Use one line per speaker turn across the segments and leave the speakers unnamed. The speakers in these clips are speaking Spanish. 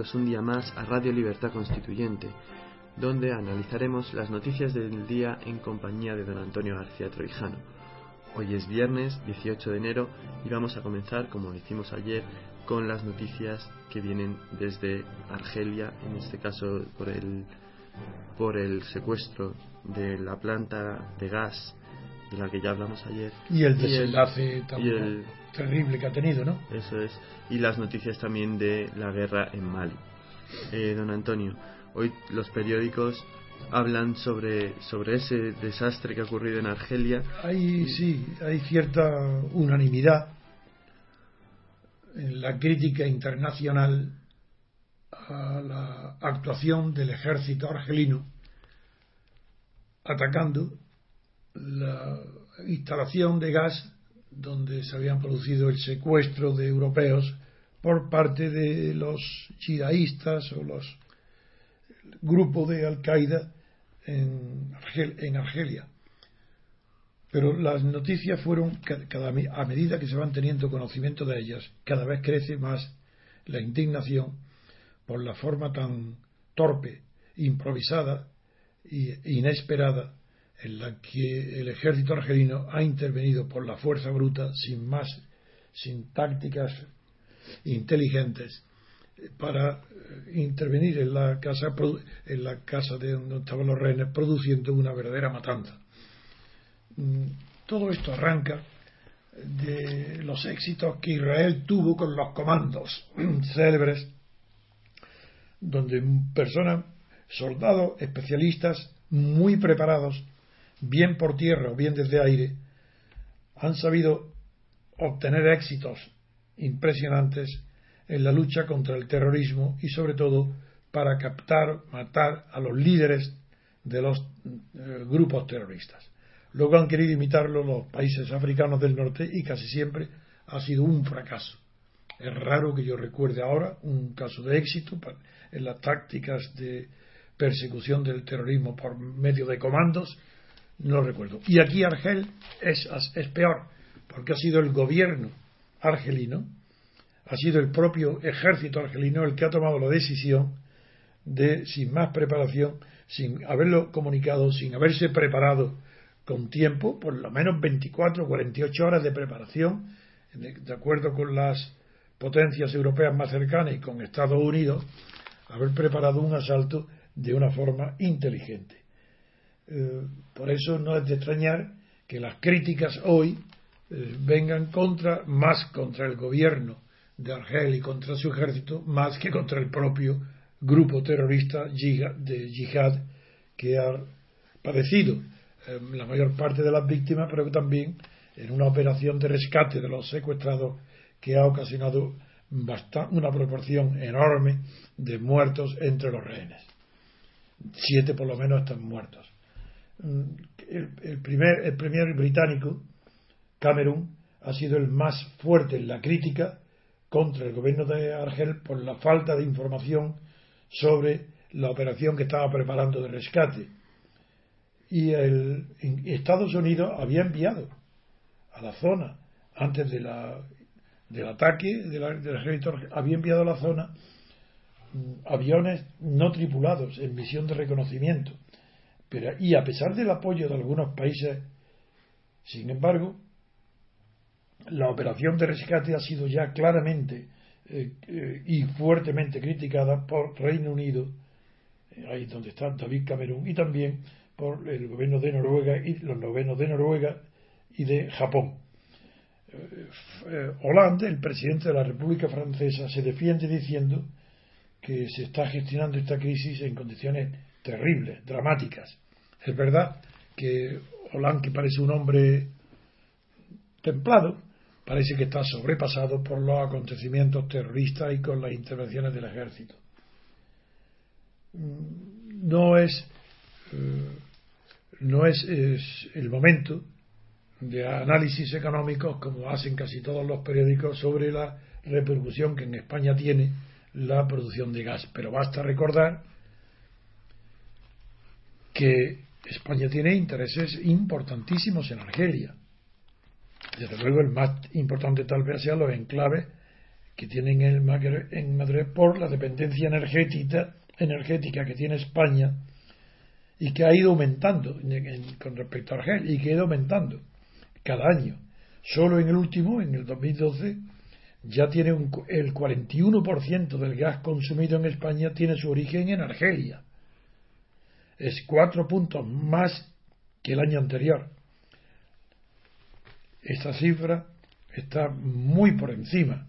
Bienvenidos un día más a Radio Libertad Constituyente, donde analizaremos las noticias del día en compañía de don Antonio García Troijano. Hoy es viernes 18 de enero y vamos a comenzar, como hicimos ayer, con las noticias que vienen desde Argelia, en este caso por el, por el secuestro de la planta de gas de la que ya hablamos ayer.
Y el desenlace tan
y el-
terrible que ha tenido, ¿no?
Eso es. Y las noticias también de la guerra en Mali. Eh, don Antonio, hoy los periódicos hablan sobre, sobre ese desastre que ha ocurrido en Argelia.
Hay, sí, hay cierta unanimidad en la crítica internacional a la actuación del ejército argelino atacando la instalación de gas donde se habían producido el secuestro de europeos por parte de los chidaístas o los grupos de Al-Qaeda en, Argel- en Argelia. Pero las noticias fueron, ca- cada, a medida que se van teniendo conocimiento de ellas, cada vez crece más la indignación por la forma tan torpe, improvisada e inesperada en la que el ejército argelino ha intervenido por la fuerza bruta sin más, sin tácticas inteligentes para eh, intervenir en la casa en la casa de donde estaban los rehenes produciendo una verdadera matanza. Mm, Todo esto arranca de los éxitos que Israel tuvo con los comandos célebres, donde personas, soldados especialistas muy preparados, bien por tierra o bien desde aire, han sabido obtener éxitos impresionantes en la lucha contra el terrorismo y sobre todo para captar, matar a los líderes de los eh, grupos terroristas. Luego han querido imitarlo los países africanos del norte y casi siempre ha sido un fracaso. Es raro que yo recuerde ahora un caso de éxito en las tácticas de persecución del terrorismo por medio de comandos, no recuerdo. Y aquí Argel es, es peor, porque ha sido el gobierno argelino, ha sido el propio ejército argelino el que ha tomado la decisión de, sin más preparación, sin haberlo comunicado, sin haberse preparado con tiempo, por lo menos 24 o 48 horas de preparación, de acuerdo con las potencias europeas más cercanas y con Estados Unidos, haber preparado un asalto de una forma inteligente. Eh, por eso no es de extrañar que las críticas hoy eh, vengan contra, más contra el gobierno de Argel y contra su ejército, más que contra el propio grupo terrorista de yihad que ha padecido eh, la mayor parte de las víctimas, pero que también en una operación de rescate de los secuestrados que ha ocasionado una proporción enorme de muertos entre los rehenes. Siete por lo menos están muertos. Mm, El, primer, el premier británico, Cameron, ha sido el más fuerte en la crítica contra el gobierno de Argel por la falta de información sobre la operación que estaba preparando de rescate. Y el, Estados Unidos había enviado a la zona, antes de la, del ataque del ejército, había enviado a la zona mm, aviones no tripulados en misión de reconocimiento. Pero, y a pesar del apoyo de algunos países, sin embargo, la operación de rescate ha sido ya claramente eh, eh, y fuertemente criticada por Reino Unido, eh, ahí donde está David Cameron, y también por el gobierno de Noruega y los gobiernos de Noruega y de Japón. Hollande, el presidente de la República Francesa, se defiende diciendo que se está gestionando esta crisis en condiciones terribles, dramáticas. Es verdad que Hollande, que parece un hombre templado, parece que está sobrepasado por los acontecimientos terroristas y con las intervenciones del ejército. Mm, no es, eh, no es, el momento de análisis económicos como hacen casi todos los periódicos sobre la repercusión que en España tiene la producción de gas. Pero basta recordar que España tiene intereses importantísimos en Argelia desde luego el más importante tal vez sea los enclaves que tienen en Madrid por la dependencia energética, energética que tiene España y que ha ido aumentando con respecto a Argelia y que ha ido aumentando cada año. Solo en el último, en el 2012, ya tiene un, el 41% del gas consumido en España tiene su origen en Argelia. Es cuatro puntos más que el año anterior esta cifra está muy por encima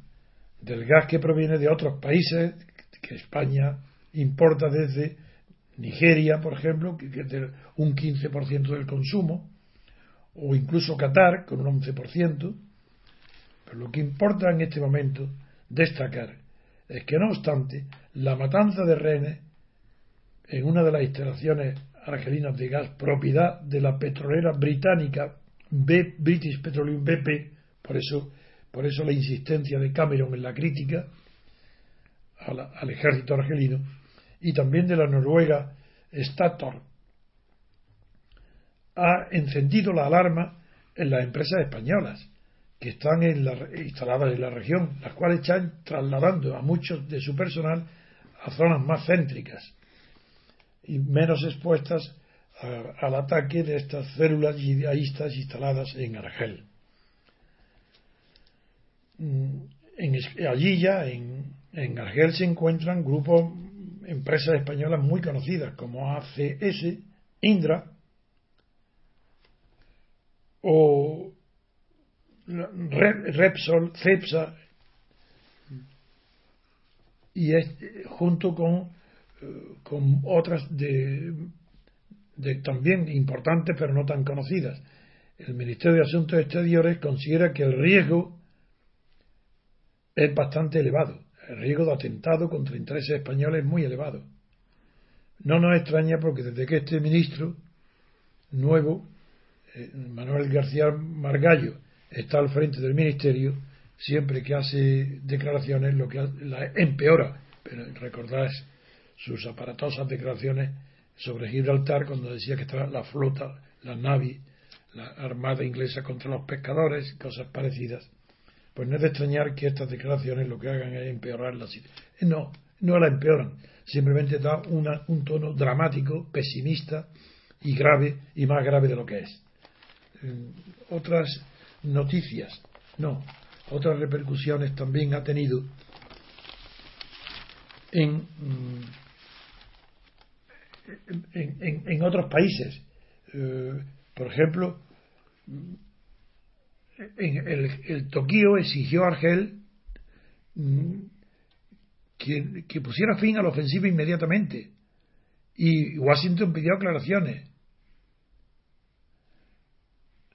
del gas que proviene de otros países que España importa desde Nigeria, por ejemplo, que tiene un 15% del consumo, o incluso Qatar, con un 11%. Pero lo que importa en este momento destacar es que, no obstante, la matanza de rehenes en una de las instalaciones argelinas de gas, propiedad de la petrolera británica British Petroleum BP, por eso, por eso la insistencia de Cameron en la crítica al ejército argelino, y también de la Noruega Statoil, ha encendido la alarma en las empresas españolas que están instaladas en la región, las cuales están trasladando a muchos de su personal a zonas más céntricas y menos expuestas al ataque de estas células yidaístas instaladas en Argel. Mm, allí ya, en, en Argel, se encuentran grupos, empresas españolas muy conocidas como ACS, Indra o Repsol, Cepsa, y junto con, con otras de también importantes pero no tan conocidas. El Ministerio de Asuntos Exteriores considera que el riesgo es bastante elevado. El riesgo de atentado contra intereses españoles es muy elevado. No nos extraña porque desde que este ministro nuevo, eh, Manuel García Margallo, está al frente del ministerio, siempre que hace declaraciones lo que la empeora. Pero recordad sus aparatosas declaraciones sobre Gibraltar cuando decía que estaba la flota, la Navy, la armada inglesa contra los pescadores, cosas parecidas. Pues no es de extrañar que estas declaraciones lo que hagan es empeorar la situación. Eh, no, no la empeoran, simplemente da un tono dramático, pesimista y grave, y más grave de lo que es. Mm, otras noticias, no, otras repercusiones también ha tenido en en, otros países. Eh, por ejemplo, en el, Tokio exigió a Argel mm, que, pusiera fin a la ofensiva inmediatamente. Y Washington pidió aclaraciones.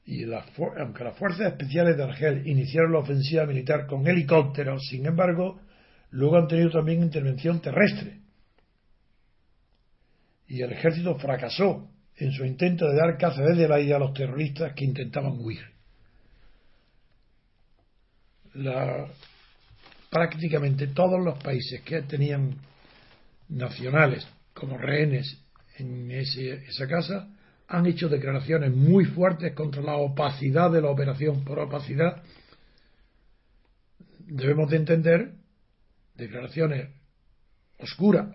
Y aunque las fuerzas especiales de Argel iniciaron la ofensiva militar con helicópteros, sin embargo, luego han tenido también intervención terrestre y el ejército fracasó en su intento de dar caza desde el aire a los terroristas que intentaban huir. prácticamente todos los países que tenían nacionales como rehenes en esa casa han hecho declaraciones muy fuertes contra la opacidad de la operación. Por opacidad debemos de entender declaraciones oscura.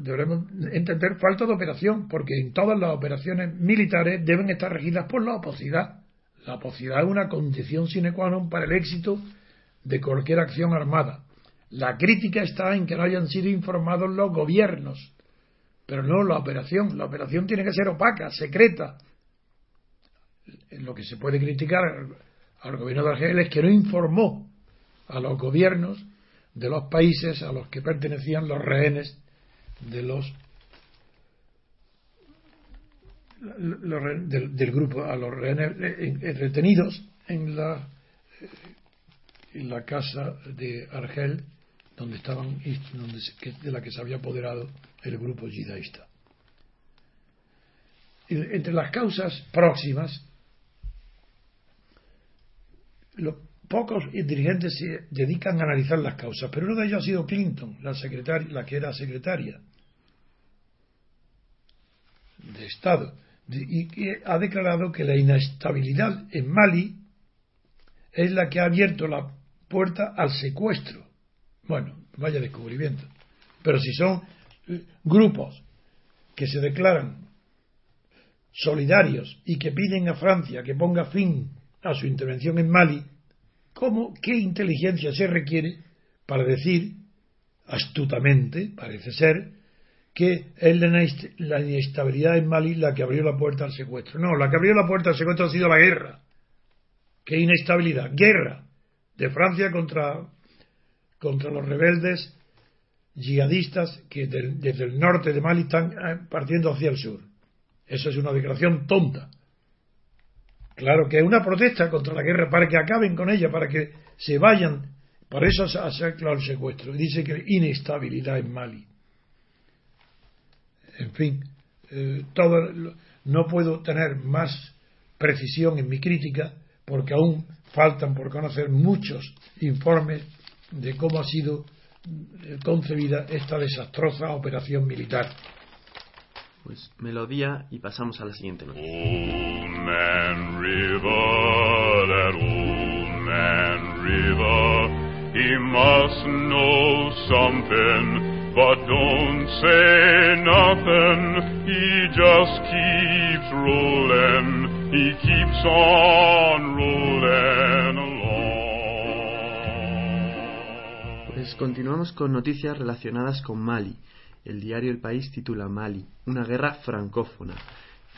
Debemos entender falta de operación, porque en todas las operaciones militares deben estar regidas por la opacidad. La posibilidad es una condición sine qua non para el éxito de cualquier acción armada. La crítica está en que no hayan sido informados los gobiernos, pero no la operación. La operación tiene que ser opaca, secreta. Lo que se puede criticar al gobierno de Argel es que no informó a los gobiernos de los países a los que pertenecían los rehenes de los del, grupo a los rehenes eh, retenidos en la eh, en la casa de Argel donde estaban donde, de la que se había apoderado el grupo yidaísta entre las causas próximas los pocos dirigentes se dedican a analizar las causas pero uno de ellos ha sido Clinton la secretaria la que era secretaria de Estado y que ha declarado que la inestabilidad en Mali es la que ha abierto la puerta al secuestro. Bueno, vaya descubrimiento. Pero si son eh, grupos que se declaran solidarios y que piden a Francia que ponga fin a su intervención en Mali, ¿cómo, qué inteligencia se requiere para decir astutamente, parece ser, que es la inestabilidad en Mali la que abrió la puerta al secuestro. No, la que abrió la puerta al secuestro ha sido la guerra. ¿Qué inestabilidad? Guerra de Francia contra, contra los rebeldes yihadistas que desde el norte de Mali están eh, partiendo hacia el sur. Eso es una declaración tonta. Claro que es una protesta contra la guerra para que acaben con ella, para que se vayan. Por eso ha claro el secuestro. Dice que inestabilidad en Mali en fin, eh, no puedo tener más precisión en mi crítica porque aún faltan por conocer muchos informes de cómo ha sido concebida esta desastrosa operación militar.
Pues melodía y pasamos a la siguiente noticia. he must know something. But don't say nothing, he just keeps rolling, he keeps on rolling along. Pues continuamos con noticias relacionadas con Mali. El diario El País titula Mali, una guerra francófona.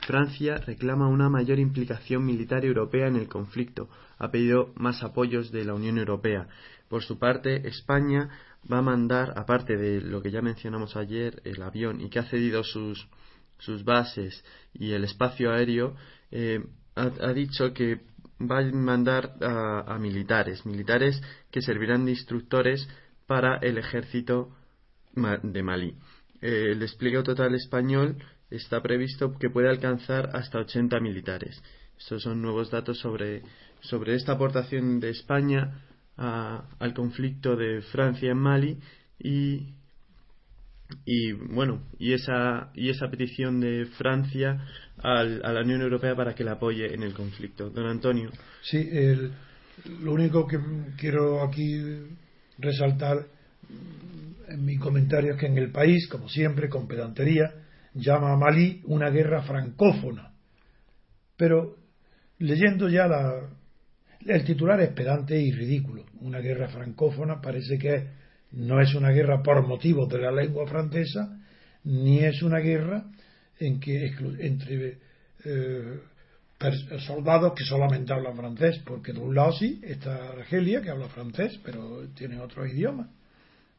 Francia reclama una mayor implicación militar europea en el conflicto. Ha pedido más apoyos de la Unión Europea. Por su parte, España va a mandar, aparte de lo que ya mencionamos ayer, el avión y que ha cedido sus, sus bases y el espacio aéreo, eh, ha, dicho que va a mandar a, militares, militares que servirán de instructores para el ejército de Malí. Eh, el despliegue total español está previsto que puede alcanzar hasta 80 militares. Estos son nuevos datos sobre, sobre esta aportación de España al conflicto de Francia en Mali y, y bueno y esa y esa petición de Francia a la Unión Europea para que la apoye en el conflicto don Antonio
sí lo único que quiero aquí resaltar mi comentario es que en el país como siempre con pedantería llama a Malí una guerra francófona pero leyendo ya la, el titular es pedante y ridículo. Una guerra francófona parece que no es una guerra por motivos de la lengua francesa, ni es una guerra en que entre eh, soldados que solamente hablan francés, porque de un lado sí está Argelia que habla francés, pero tiene otro idioma,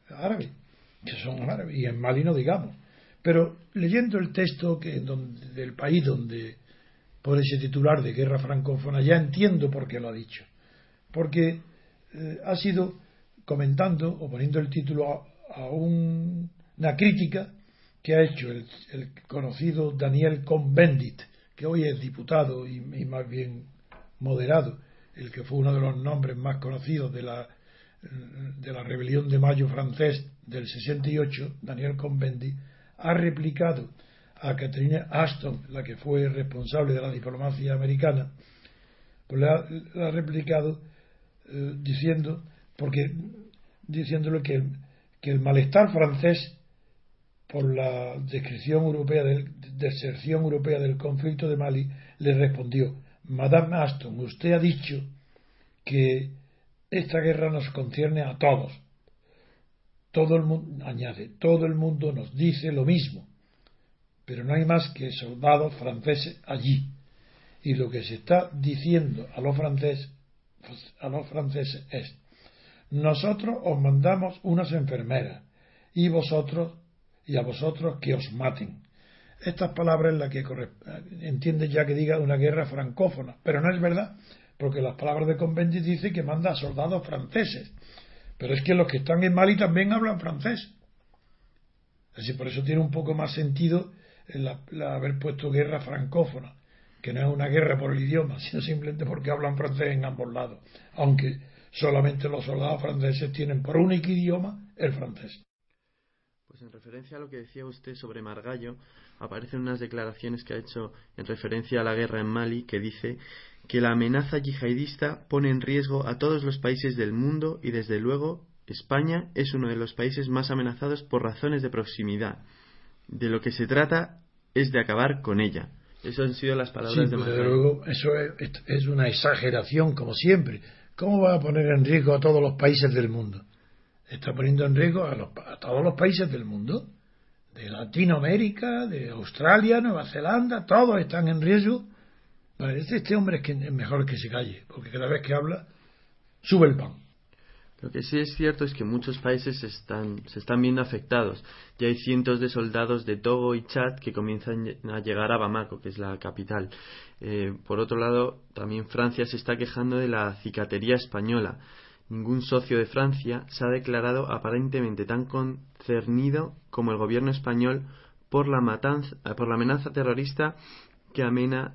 árabe, que son árabes, y en Mali no digamos. Pero leyendo el texto que del país donde por ese titular de guerra francófona, ya entiendo por qué lo ha dicho. Porque eh, ha sido comentando o poniendo el título a, una crítica que ha hecho el, conocido Daniel Cohn-Bendit, que hoy es diputado y, más bien moderado, el que fue uno de los nombres más conocidos de la, de la rebelión de mayo francés del 68, Daniel Cohn-Bendit, ha replicado a Catherine Ashton, la que fue responsable de la diplomacia americana, pues le ha, replicado eh, diciendo, porque diciéndole que, que, el malestar francés por la descripción europea del, deserción europea del conflicto de Mali le respondió Madame Aston, usted ha dicho que esta guerra nos concierne a todos. Todo el mundo, añade, todo el mundo nos dice lo mismo, pero no hay más que soldados franceses allí. Y lo que se está diciendo a los franceses, a los franceses es, nosotros os mandamos unas enfermeras y vosotros y a vosotros que os maten. Estas palabras es la que entiende ya que diga una guerra francófona, pero no es verdad, porque las palabras de Convendit dicen que manda a soldados franceses, pero es que los que están en Mali también hablan francés. Así por eso tiene un poco más sentido el, haber puesto guerra francófona, que no es una guerra por el idioma, sino simplemente porque hablan francés en ambos lados, aunque solamente los soldados franceses tienen por único idioma el francés.
Pues en referencia a lo que decía usted sobre Margallo, aparecen unas declaraciones que ha hecho en referencia a la guerra en Mali que dice que la amenaza yihadista pone en riesgo a todos los países del mundo y desde luego España es uno de los países más amenazados por razones de proximidad. De lo que se trata es de acabar con ella. Eso han sido las palabras de Margallo.
luego eso es una exageración como siempre. ¿Cómo va a poner en riesgo a todos los países del mundo? Está poniendo en riesgo a, todos los países del mundo, de Latinoamérica, de Australia, Nueva Zelanda, todos están en riesgo. Este, hombre es mejor que se calle, porque cada vez que habla sube el pan.
Lo que sí es cierto es que muchos países están, se están viendo afectados. Ya hay cientos de soldados de Togo y Chad que comienzan a llegar a Bamako, que es la capital. Eh, por otro lado, también Francia se está quejando de la cicatería española. Ningún socio de Francia se ha declarado aparentemente tan concernido como el gobierno español por la, matanza, eh, por la amenaza terrorista que amena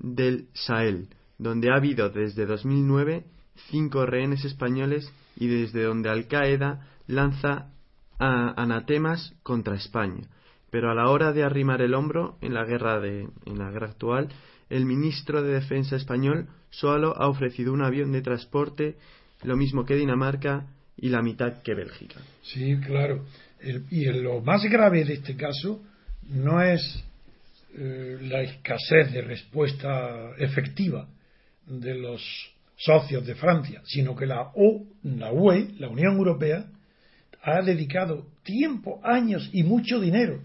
del Sahel, donde ha habido desde 2009 cinco rehenes españoles y desde donde Al Qaeda lanza anatemas contra España. Pero a la hora de arrimar el hombro en la guerra de, en la guerra actual, el ministro de Defensa español solo ha ofrecido un avión de transporte, lo mismo que Dinamarca y la mitad que Bélgica.
Sí, claro. y lo más grave de este caso no es eh, la escasez de respuesta efectiva de los socios de Francia, sino que la, la UE, la Unión Europea, ha dedicado tiempo, años y mucho dinero,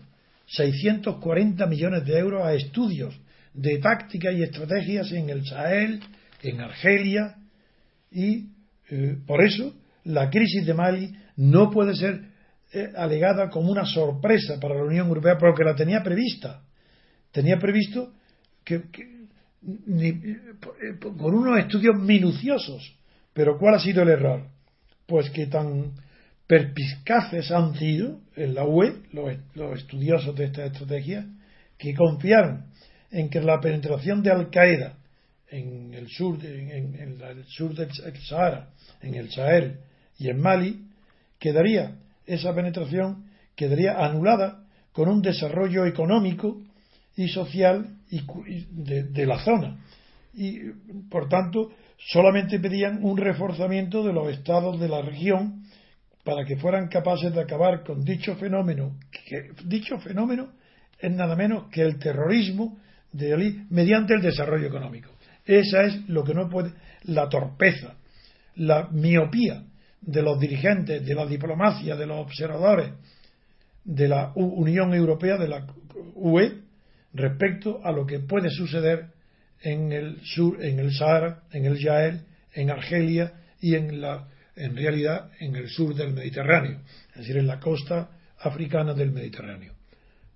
640 millones de euros a estudios de tácticas y estrategias en el Sahel, en Argelia, y eh, por eso la crisis de Mali no puede ser eh, alegada como una sorpresa para la Unión Europea porque la tenía prevista. Tenía previsto que con unos estudios minuciosos. Pero ¿cuál ha sido el error? Pues que tan perpiscaces han sido en la UE, los, estudiosos de esta estrategia, que confiaron en que la penetración de Al Qaeda en el sur, en, el sur del Sahara, en el Sahel y en Mali, quedaría, esa penetración quedaría anulada con un desarrollo económico y social de, la zona. Y, por tanto, solamente pedían un reforzamiento de los estados de la región para que fueran capaces de acabar con dicho fenómeno. Que, dicho fenómeno es nada menos que el terrorismo de mediante el desarrollo económico. Esa es lo que no puede, la torpeza, la miopía de los dirigentes, de la diplomacia, de los observadores de la Unión Europea, de la UE, respecto a lo que puede suceder en el sur, en el Sahara, en el Sahel, en Argelia y en la en realidad en el sur del Mediterráneo, es decir, en la costa africana del Mediterráneo.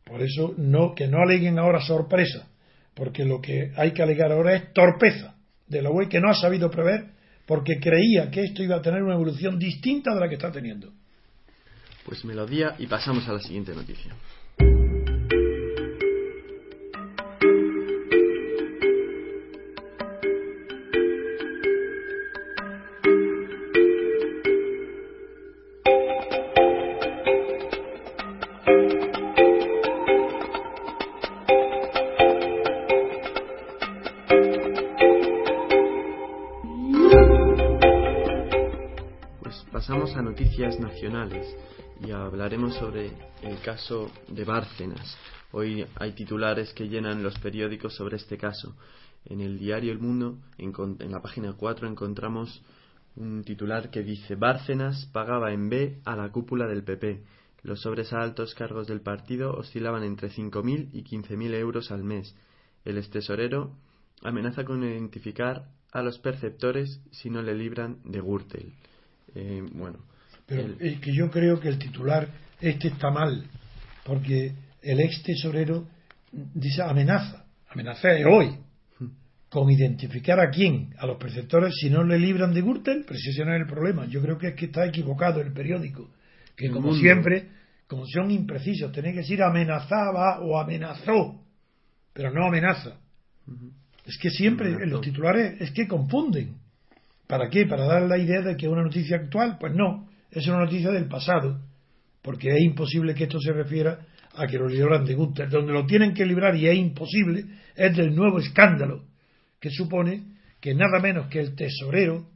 Por eso no que no aleguen ahora sorpresa, porque lo que hay que alegar ahora es torpeza de la UE que no ha sabido prever porque creía que esto iba a tener una evolución distinta de la que está teniendo.
Pues melodía y pasamos a la siguiente noticia. Nacionales y hablaremos sobre el caso de Bárcenas. Hoy hay titulares que llenan los periódicos sobre este caso. En el diario El Mundo, en, en la página 4, encontramos un titular que dice Bárcenas pagaba en B a la cúpula del PP. Los sobresaltos cargos del partido oscilaban entre 5.000 y 15.000 euros al mes. El extesorero amenaza con identificar a los perceptores si no le libran de Gürtel. Eh, bueno.
Pero es que yo creo que el titular este está mal, porque el ex tesorero dice amenaza, amenaza de hoy, con identificar a quién, a los preceptores, si no le libran de Gürtel, pero ese no es el problema. Yo creo que es que está equivocado el periódico, que como siempre, como son imprecisos, tiene que decir amenazaba o amenazó, pero no amenaza. Es que siempre los titulares es que confunden. ¿Para qué? ¿Para dar la idea de que es una noticia actual? Pues no, es una noticia del pasado, porque es imposible que esto se refiera a que lo libran de Gürtel. Donde lo tienen que librar y es imposible es del nuevo escándalo que supone que nada menos que el tesorero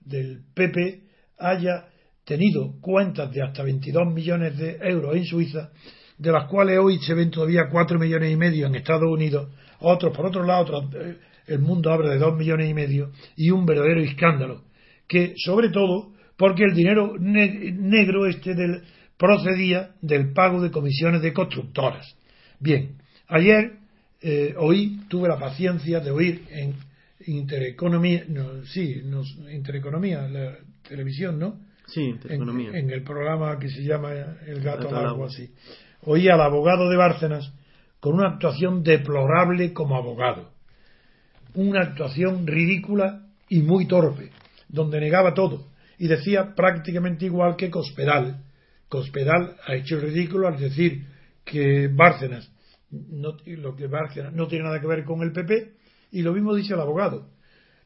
del PP haya tenido cuentas de hasta 22 millones de euros en Suiza, de las cuales hoy se ven todavía 4 millones y medio en Estados Unidos, otros por otro lado, eh, el mundo habla de 2 millones y medio, y un verdadero escándalo, que sobre todo porque el dinero negro este del, procedía del pago de comisiones de constructoras. Bien, ayer eh, oí, tuve la paciencia de oír en Intereconomía, no, sí, Intereconomía, la televisión, ¿no?
Sí, Intereconomía.
En, el programa que se llama El gato al agua, así. Oí al abogado de Bárcenas con una actuación deplorable como abogado. Una actuación ridícula y muy torpe, donde negaba todo y decía prácticamente igual que Cospedal. Cospedal ha hecho el ridículo al decir que Bárcenas no, lo que no tiene nada que ver con el PP, y lo mismo dice el abogado,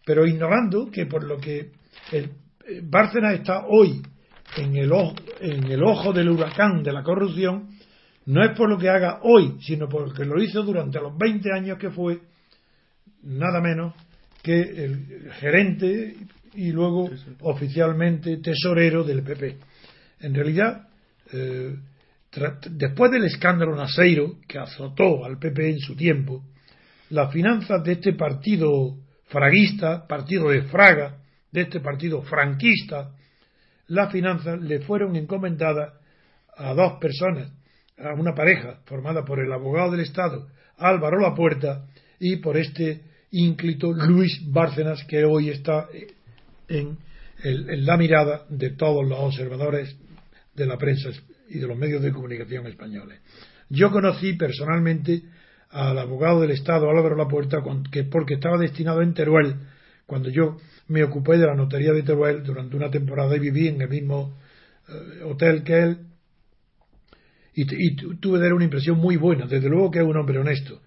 pero ignorando que por lo que el, eh, Bárcenas está hoy en el, ojo, en el ojo del huracán de la corrupción, no es por lo que haga hoy, sino porque lo hizo durante los 20 años que fue nada menos que el gerente y luego oficialmente tesorero del PP. En realidad, eh, después del escándalo Naseiro, que azotó al PP en su tiempo, las finanzas de este partido fraguista, partido de Fraga, de este partido franquista, las finanzas le fueron encomendadas a dos personas, a una pareja formada por el abogado del Estado Álvaro Lapuerta y por este ínclito Luis Bárcenas que hoy está en, en la mirada de todos los observadores de la prensa y de los medios de comunicación españoles. Yo conocí personalmente al abogado del Estado, Álvaro Lapuerta, que porque estaba destinado en Teruel, cuando yo me ocupé de la notaría de Teruel durante una temporada y viví en el mismo eh, hotel que él, y, tuve de él una impresión muy buena. Desde luego que es un hombre honesto.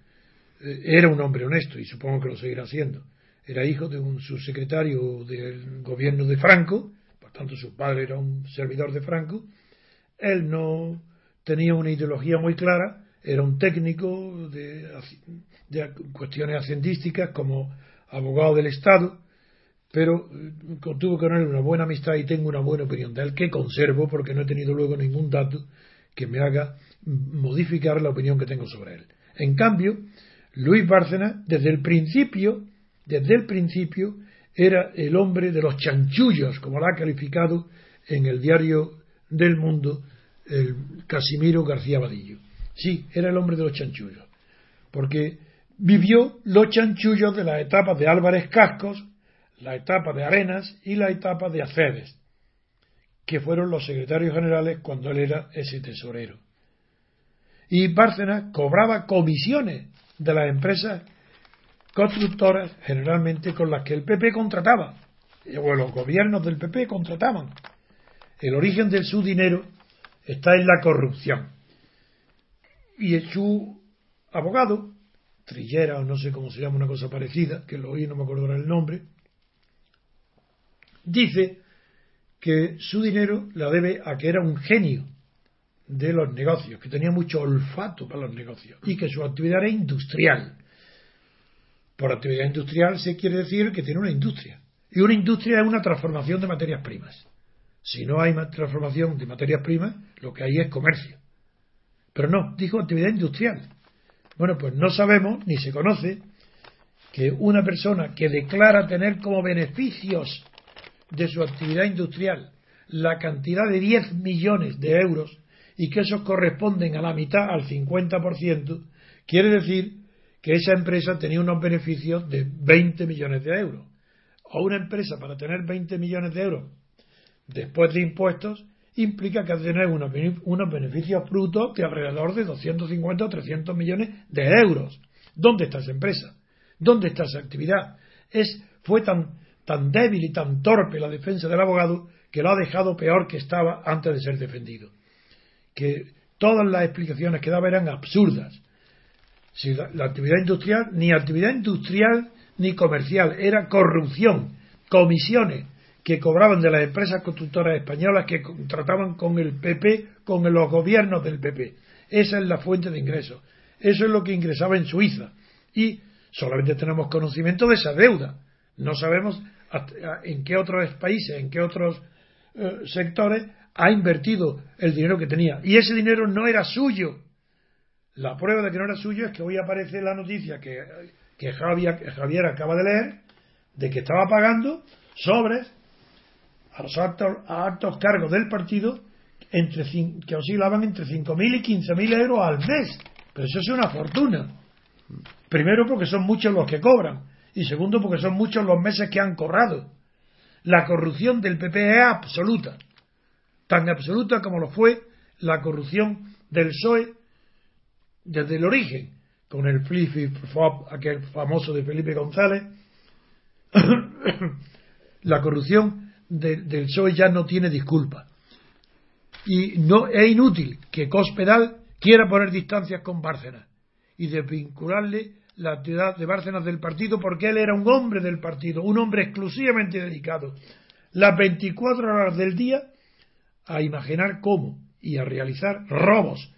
Eh, era un hombre honesto y supongo que lo seguirá siendo. Era hijo de un subsecretario del gobierno de Franco, por tanto su padre era un servidor de Franco, él no tenía una ideología muy clara, era un técnico de, cuestiones hacendísticas como abogado del Estado, pero eh, tuvo con él una buena amistad y tengo una buena opinión de él que conservo porque no he tenido luego ningún dato que me haga modificar la opinión que tengo sobre él. En cambio, Luis Bárcena, desde el principio, desde el principio, era el hombre de los chanchullos, como lo ha calificado en el diario del mundo el Casimiro García Vadillo. Sí, era el hombre de los chanchullos, porque vivió los chanchullos de las etapas de Álvarez Cascos, la etapa de Arenas y la etapa de Aceves, que fueron los secretarios generales cuando él era ese tesorero. Y Bárcenas cobraba comisiones de las empresas constructoras, generalmente con las que el PP contrataba, o los gobiernos del PP contrataban. El origen de su dinero está en la corrupción. Y su abogado, Trillera o no sé cómo se llama, una cosa parecida, que lo oí, no me acuerdo el nombre, dice que su dinero la debe a que era un genio de los negocios, que tenía mucho olfato para los negocios y que su actividad era industrial. Por actividad industrial se quiere decir que tiene una industria. Y una industria es una transformación de materias primas. Si no hay transformación de materias primas, lo que hay es comercio. Pero no, dijo actividad industrial. Bueno, pues no sabemos ni se conoce que una persona que declara tener como beneficios de su actividad industrial la cantidad de 10 millones de euros y que esos corresponden a la mitad, al 50%, quiere decir que esa empresa tenía unos beneficios de 20 millones de euros. O una empresa para tener 20 millones de euros después de impuestos implica que tener unos, beneficios brutos de alrededor de 250 o 300 millones de euros. ¿Dónde está esa empresa? ¿Dónde está esa actividad? Es, fue tan, tan débil y tan torpe la defensa del abogado que lo ha dejado peor que estaba antes de ser defendido. Que todas las explicaciones que daba eran absurdas. Si la actividad industrial, ni actividad industrial ni comercial, era corrupción, comisiones, que cobraban de las empresas constructoras españolas que trataban con el PP, con los gobiernos del PP. Esa es la fuente de ingresos. Eso es lo que ingresaba en Suiza. Y solamente tenemos conocimiento de esa deuda. No sabemos en qué otros países, en qué otros eh, sectores ha invertido el dinero que tenía. Y ese dinero no era suyo. La prueba de que no era suyo es que hoy aparece la noticia que, que Javier, acaba de leer de que estaba pagando sobres a los altos, cargos del partido entre, que oscilaban entre 5.000 y 15.000 euros al mes. Pero eso es una fortuna. Primero porque son muchos los que cobran y segundo porque son muchos los meses que han cobrado. La corrupción del PP es absoluta, tan absoluta como lo fue la corrupción del PSOE desde el origen, con el flip flop aquel famoso de Felipe González. la corrupción del PSOE ya no tiene disculpa. Y no es inútil que Cospedal quiera poner distancias con Bárcenas y desvincularle la actividad de Bárcenas del partido porque él era un hombre del partido, un hombre exclusivamente dedicado las 24 horas del día a imaginar cómo y a realizar robos,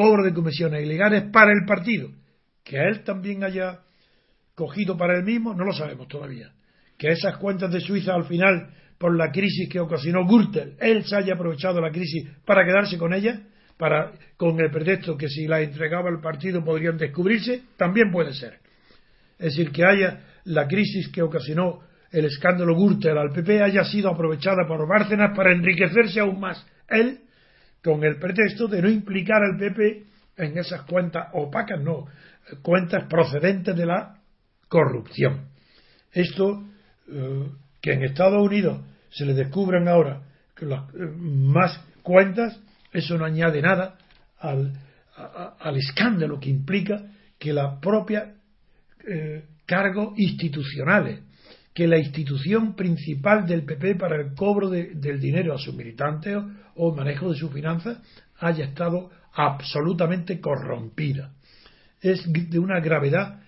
cobro de comisiones ilegales para el partido. Que a él también haya cogido para él mismo, no lo sabemos todavía. Que esas cuentas de Suiza al final por la crisis que ocasionó Gürtel, él se haya aprovechado la crisis para quedarse con ella, para, con el pretexto que si la entregaba el partido podrían descubrirse, también puede ser. Es decir, que haya la crisis que ocasionó el escándalo Gürtel al PP haya sido aprovechada por Bárcenas para enriquecerse aún más. Él, con el pretexto de no implicar al PP en esas cuentas opacas, no, cuentas procedentes de la corrupción. Esto eh, que en Estados Unidos se le descubran ahora las, eh, más cuentas, eso no añade nada al, al escándalo que implica que la propia eh, cargos institucionales, que la institución principal del PP para el cobro del dinero a sus militantes o, manejo de sus finanzas haya estado absolutamente corrompida. Es de una gravedad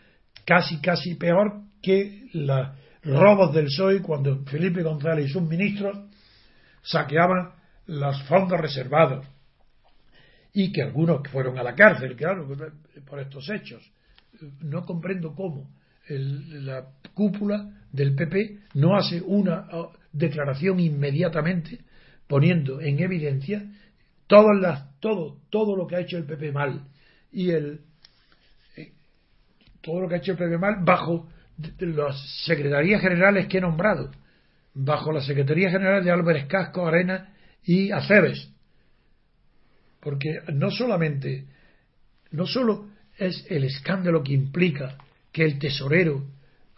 casi, casi peor que la, robos del PSOE cuando Felipe González y sus ministros saqueaban los fondos reservados y que algunos fueron a la cárcel, claro, por estos hechos. No comprendo cómo la cúpula del PP no hace una declaración inmediatamente poniendo en evidencia todas las, todo, todo lo que ha hecho el PP mal y el eh, todo lo que ha hecho el PP mal bajo las secretarías generales que he nombrado, bajo la Secretaría General de Álvarez Casco, Arena y Aceves. Porque no solamente, no solo es el escándalo que implica que el tesorero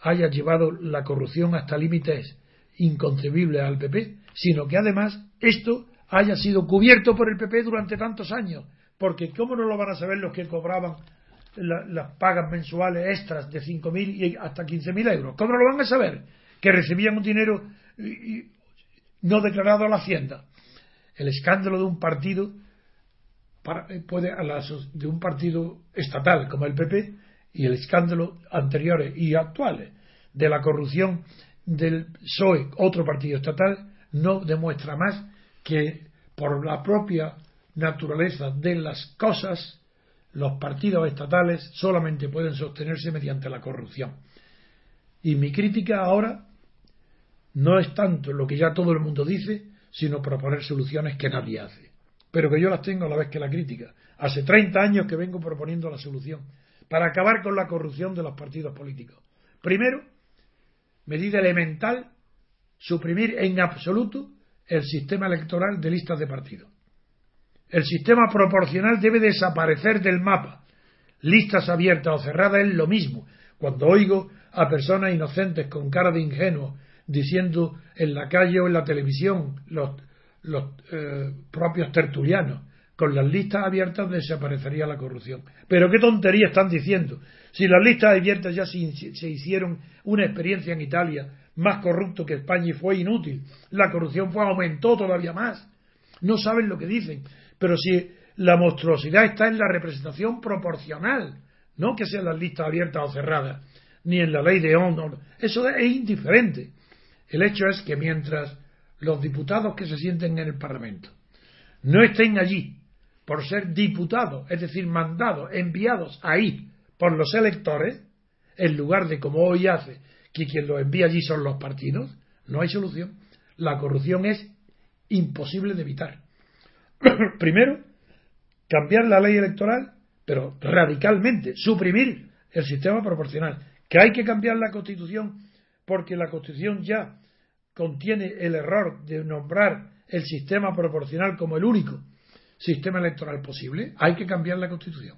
haya llevado la corrupción hasta límites inconcebibles al PP, sino que además esto haya sido cubierto por el PP durante tantos años. Porque ¿cómo no lo van a saber los que cobraban las pagas mensuales extras de 5.000 y hasta 15.000 euros. ¿Cómo lo van a saber? Que recibían un dinero no declarado a la Hacienda. El escándalo de un partido eh, puede de un partido estatal como el PP y el escándalo anteriores y actuales de la corrupción del PSOE, otro partido estatal, no demuestra más que por la propia naturaleza de las cosas los partidos estatales solamente pueden sostenerse mediante la corrupción. Y mi crítica ahora no es tanto lo que ya todo el mundo dice, sino proponer soluciones que nadie hace. Pero que yo las tengo a la vez que la crítica. Hace 30 años que vengo proponiendo la solución para acabar con la corrupción de los partidos políticos, Primero, medida elemental, suprimir en absoluto el sistema electoral de listas de partidos. El sistema proporcional debe desaparecer del mapa. Listas abiertas o cerradas es lo mismo. Cuando oigo a personas inocentes con cara de ingenuo diciendo en la calle o en la televisión los, los eh, propios tertulianos con las listas abiertas desaparecería la corrupción. Pero qué tontería están diciendo. Si las listas abiertas ya se, se hicieron una experiencia en Italia más corrupto que España y fue inútil, la corrupción fue aumentó todavía más. No saben lo que dicen. Pero si la monstruosidad está en la representación proporcional, no que sean las listas abiertas o cerradas, ni en la ley de honor, eso es indiferente. El hecho es que mientras los diputados que se sienten en el Parlamento no estén allí por ser diputados, es decir, mandados, enviados ahí por los electores, en lugar de como hoy hace, que quien los envía allí son los partidos, no hay solución. La corrupción es imposible de evitar. Primero, cambiar la ley electoral, pero radicalmente, suprimir el sistema proporcional, que hay que cambiar la constitución porque la constitución ya contiene el error de nombrar el sistema proporcional como el único sistema electoral posible, hay que cambiar la constitución.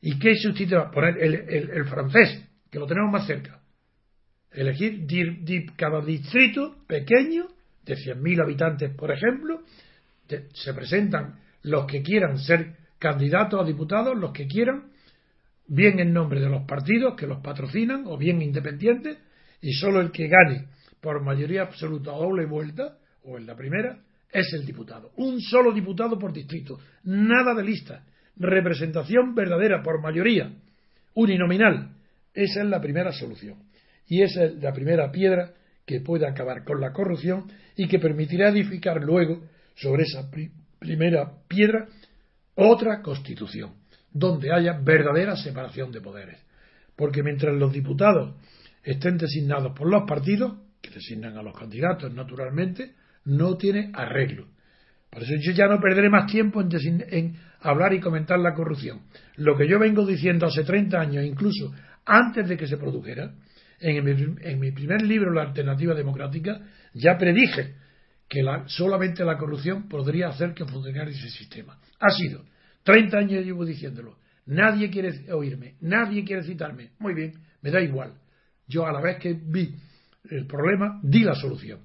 ¿Y qué sustituye? Poner el, el, francés, que lo tenemos más cerca. Elegir cada distrito pequeño, de 100.000 habitantes, por ejemplo, se presentan los que quieran ser candidatos a diputados, los que quieran, bien en nombre de los partidos que los patrocinan o bien independientes, y solo el que gane por mayoría absoluta doble vuelta, o en la primera, es el diputado. Un solo diputado por distrito, nada de lista, representación verdadera por mayoría, uninominal. Esa es la primera solución. Y esa es la primera piedra que puede acabar con la corrupción y que permitirá edificar luego sobre esa primera piedra otra constitución, donde haya verdadera separación de poderes. Porque mientras los diputados estén designados por los partidos, que designan a los candidatos naturalmente, no tiene arreglo. Por eso yo ya no perderé más tiempo en, hablar y comentar la corrupción. Lo que yo vengo diciendo hace 30 años, incluso antes de que se produjera, en mi, en mi primer libro, La Alternativa Democrática, ya predije que solamente la corrupción podría hacer que funcionara ese sistema. Ha sido. 30 años llevo diciéndolo. Nadie quiere oírme, nadie quiere citarme. Muy bien, me da igual. Yo a la vez que vi el problema, di la solución.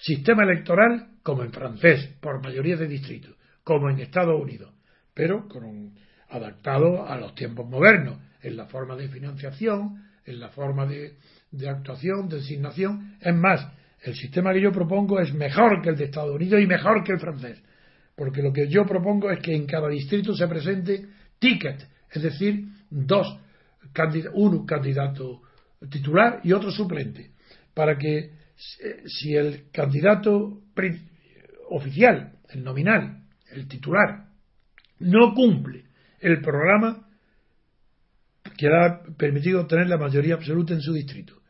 Sistema electoral como en francés, por mayoría de distritos, como en Estados Unidos, pero con adaptado a los tiempos modernos, en la forma de financiación, en la forma de, de actuación, de designación. Es más, el sistema que yo propongo es mejor que el de Estados Unidos y mejor que el francés. Porque lo que yo propongo es que en cada distrito se presente ticket, es decir, dos, uno candidato titular y otro suplente, para que si el candidato oficial, el nominal, el titular, no cumple el programa, queda permitido tener la mayoría absoluta en su distrito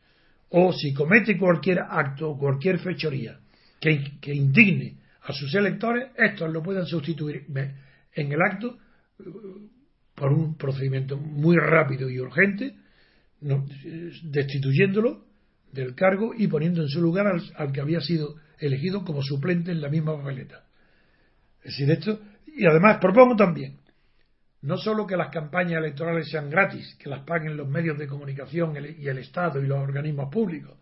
o si comete cualquier acto o cualquier fechoría que, indigne a sus electores, estos lo pueden sustituir. En el acto eh, por un procedimiento muy rápido y urgente, destituyéndolo del cargo y poniendo en su lugar al, que había sido elegido como suplente en la misma papeleta. Es decir, esto, y además propongo también no solo que las campañas electorales sean gratis, que las paguen los medios de comunicación y el Estado y los organismos públicos,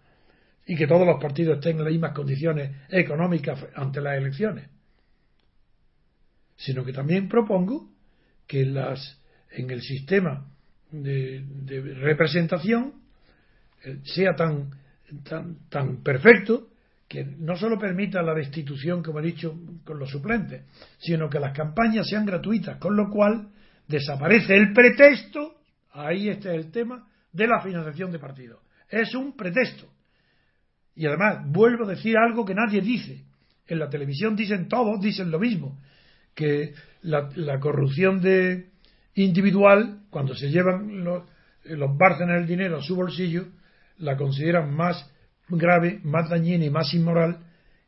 y que todos los partidos estén en las mismas condiciones económicas ante las elecciones, sino que también propongo que las, en el sistema de, representación eh, sea tan, tan, tan perfecto que no solo permita la destitución, como he dicho, con los suplentes, sino que las campañas sean gratuitas, con lo cual desaparece el pretexto, ahí está el tema, de la financiación de partidos. Es un pretexto. Y además, vuelvo a decir algo que nadie dice. En la televisión dicen todos, dicen lo mismo, que la, corrupción de individual, cuando se llevan los, los el dinero a su bolsillo, la consideran más grave, más dañina y más inmoral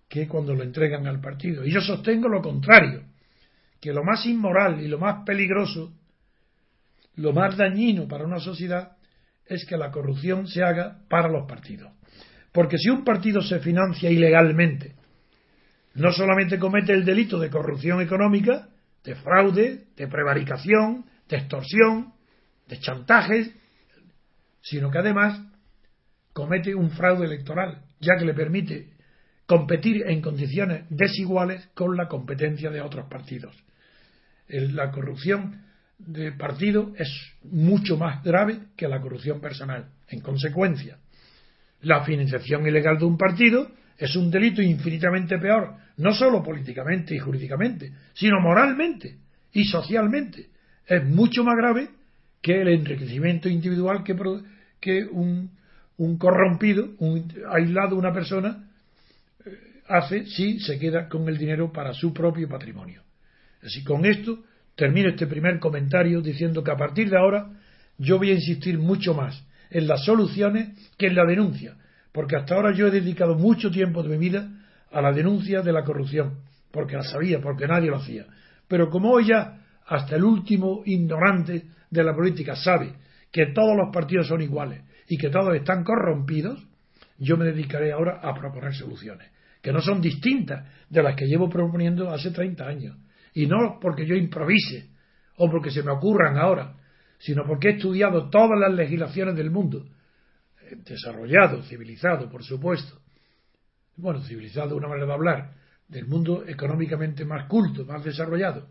que cuando lo entregan al partido. Y yo sostengo lo contrario que lo más inmoral y lo más peligroso, lo más dañino para una sociedad, es que la corrupción se haga para los partidos. Porque si un partido se financia ilegalmente, no solamente comete el delito de corrupción económica, de fraude, de prevaricación, de extorsión, de chantajes, sino que además comete un fraude electoral, ya que le permite competir en condiciones desiguales con la competencia de otros partidos. La corrupción de partido es mucho más grave que la corrupción personal. En consecuencia, la financiación ilegal de un partido es un delito infinitamente peor, no solo políticamente y jurídicamente, sino moralmente y socialmente. Es mucho más grave que el enriquecimiento individual que, que un, un corrompido, un aislado, una persona, eh, hace si se queda con el dinero para su propio patrimonio. Así con esto termino este primer comentario diciendo que a partir de ahora yo voy a insistir mucho más en las soluciones que en la denuncia, porque hasta ahora yo he dedicado mucho tiempo de mi vida a la denuncia de la corrupción, porque la sabía, porque nadie lo hacía. Pero como hoy ya hasta el último ignorante de la política sabe que todos los partidos son iguales y que todos están corrompidos, yo me dedicaré ahora a proponer soluciones, que no son distintas de las que llevo proponiendo hace 30 años. Y no porque yo improvise o porque se me ocurran ahora, sino porque he estudiado todas las legislaciones del mundo, eh, desarrollado, civilizado, por supuesto. Bueno, civilizado una manera de hablar, del mundo económicamente más culto, más desarrollado.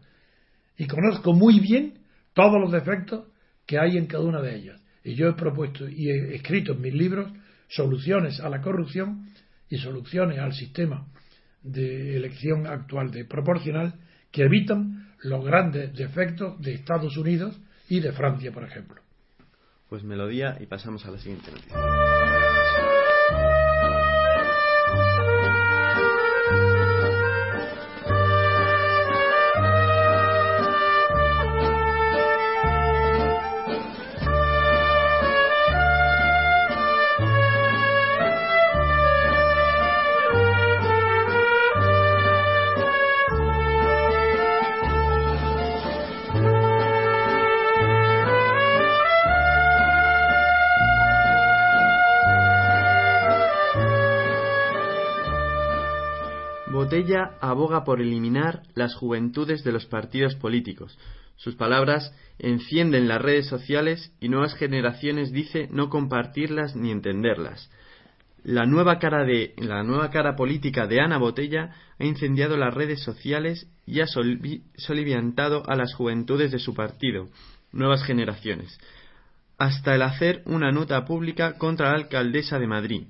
Y conozco muy bien todos los defectos que hay en cada una de ellas. Y yo he propuesto y he escrito en mis libros soluciones a la corrupción y soluciones al sistema de elección actual de proporcional que evitan los grandes defectos de Estados Unidos y de Francia, por ejemplo.
Pues melodía y pasamos a la siguiente noticia. Aboga por eliminar las juventudes de los partidos políticos. Sus palabras encienden las redes sociales y nuevas generaciones dice no compartirlas ni entenderlas. La nueva cara de la nueva cara política de Ana Botella ha incendiado las redes sociales y ha soliviantado a las juventudes de su partido, nuevas generaciones, hasta el hacer una nota pública contra la alcaldesa de Madrid.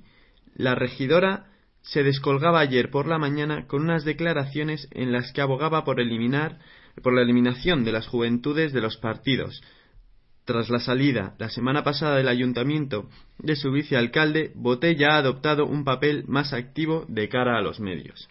La regidora se descolgaba ayer por la mañana con unas declaraciones en las que abogaba por eliminar por la eliminación de las juventudes de los partidos. Tras la salida la semana pasada del ayuntamiento de su vicealcalde, Botella ha adoptado un papel más activo de cara a los medios.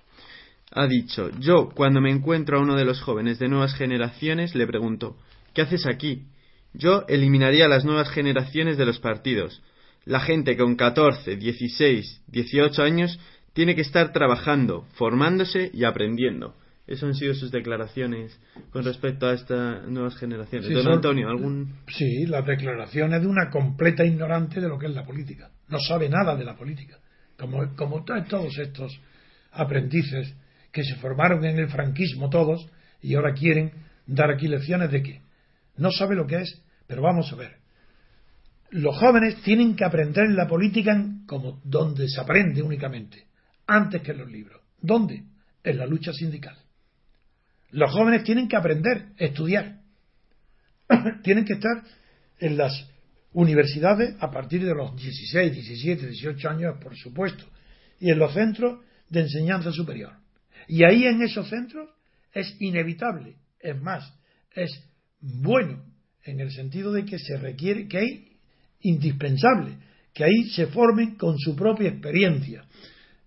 Ha dicho, yo cuando me encuentro a uno de los jóvenes de nuevas generaciones le pregunto, ¿qué haces aquí? Yo eliminaría las nuevas generaciones de los partidos. La gente con 14, 16, 18 años tiene que estar trabajando, formándose y aprendiendo. Esas han sido sus declaraciones con respecto a estas nuevas generaciones. Don Antonio, ¿algún...?
Sí, las declaraciones de una completa ignorante de lo que es la política. No sabe nada de la política. Como, como todos estos aprendices que se formaron en el franquismo todos y ahora quieren dar aquí lecciones de qué. No sabe lo que es, pero vamos a ver. Los jóvenes tienen que aprender la política como donde se aprende únicamente antes que en los libros. ¿Dónde? En la lucha sindical. Los jóvenes tienen que aprender, estudiar. tienen que estar en las universidades a partir de los 16, 17, 18 años, por supuesto, y en los centros de enseñanza superior. Y ahí en esos centros es inevitable, es más, es bueno en el sentido de que se requiere, que hay indispensable, que ahí se formen con su propia experiencia,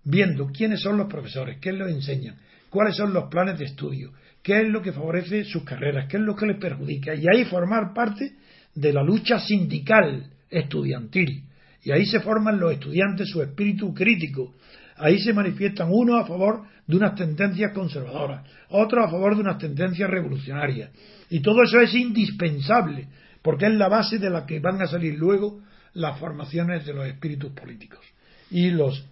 viendo quiénes son los profesores, qué les enseñan, cuáles son los planes de estudio, qué es lo que favorece sus carreras, qué es lo que les perjudica, y ahí formar parte de la lucha sindical estudiantil. Y ahí se forman los estudiantes su espíritu crítico. Ahí se manifiestan unos a favor de unas tendencias conservadoras, otros a favor de unas tendencias revolucionarias. Y todo eso es indispensable, porque es la base de la que van a salir luego las formaciones de los espíritus políticos. Y los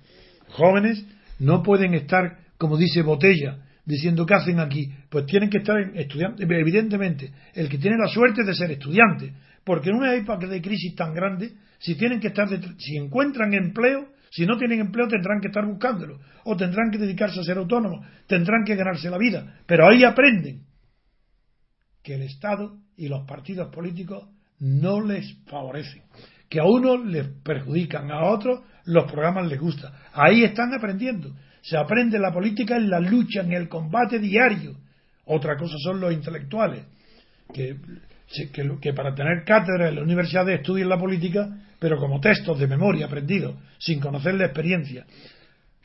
jóvenes no pueden estar, como dice Botella, diciendo ¿qué hacen aquí? Pues tienen que estar estudiando. Evidentemente, el que tiene la suerte de ser estudiante, porque en una época de crisis tan grande, si tienen que estar, si encuentran empleo, si no tienen empleo tendrán que estar buscándolo, o tendrán que dedicarse a ser autónomos, tendrán que ganarse la vida, pero ahí aprenden que el Estado y los partidos políticos no les favorecen, que a unos les perjudican, a otros los programas les gustan. Ahí están aprendiendo. Se aprende la política en la lucha, en el combate diario. Otra cosa son los intelectuales, que, que, para tener cátedra en la universidad estudian la política, pero como textos de memoria aprendidos, sin conocer la experiencia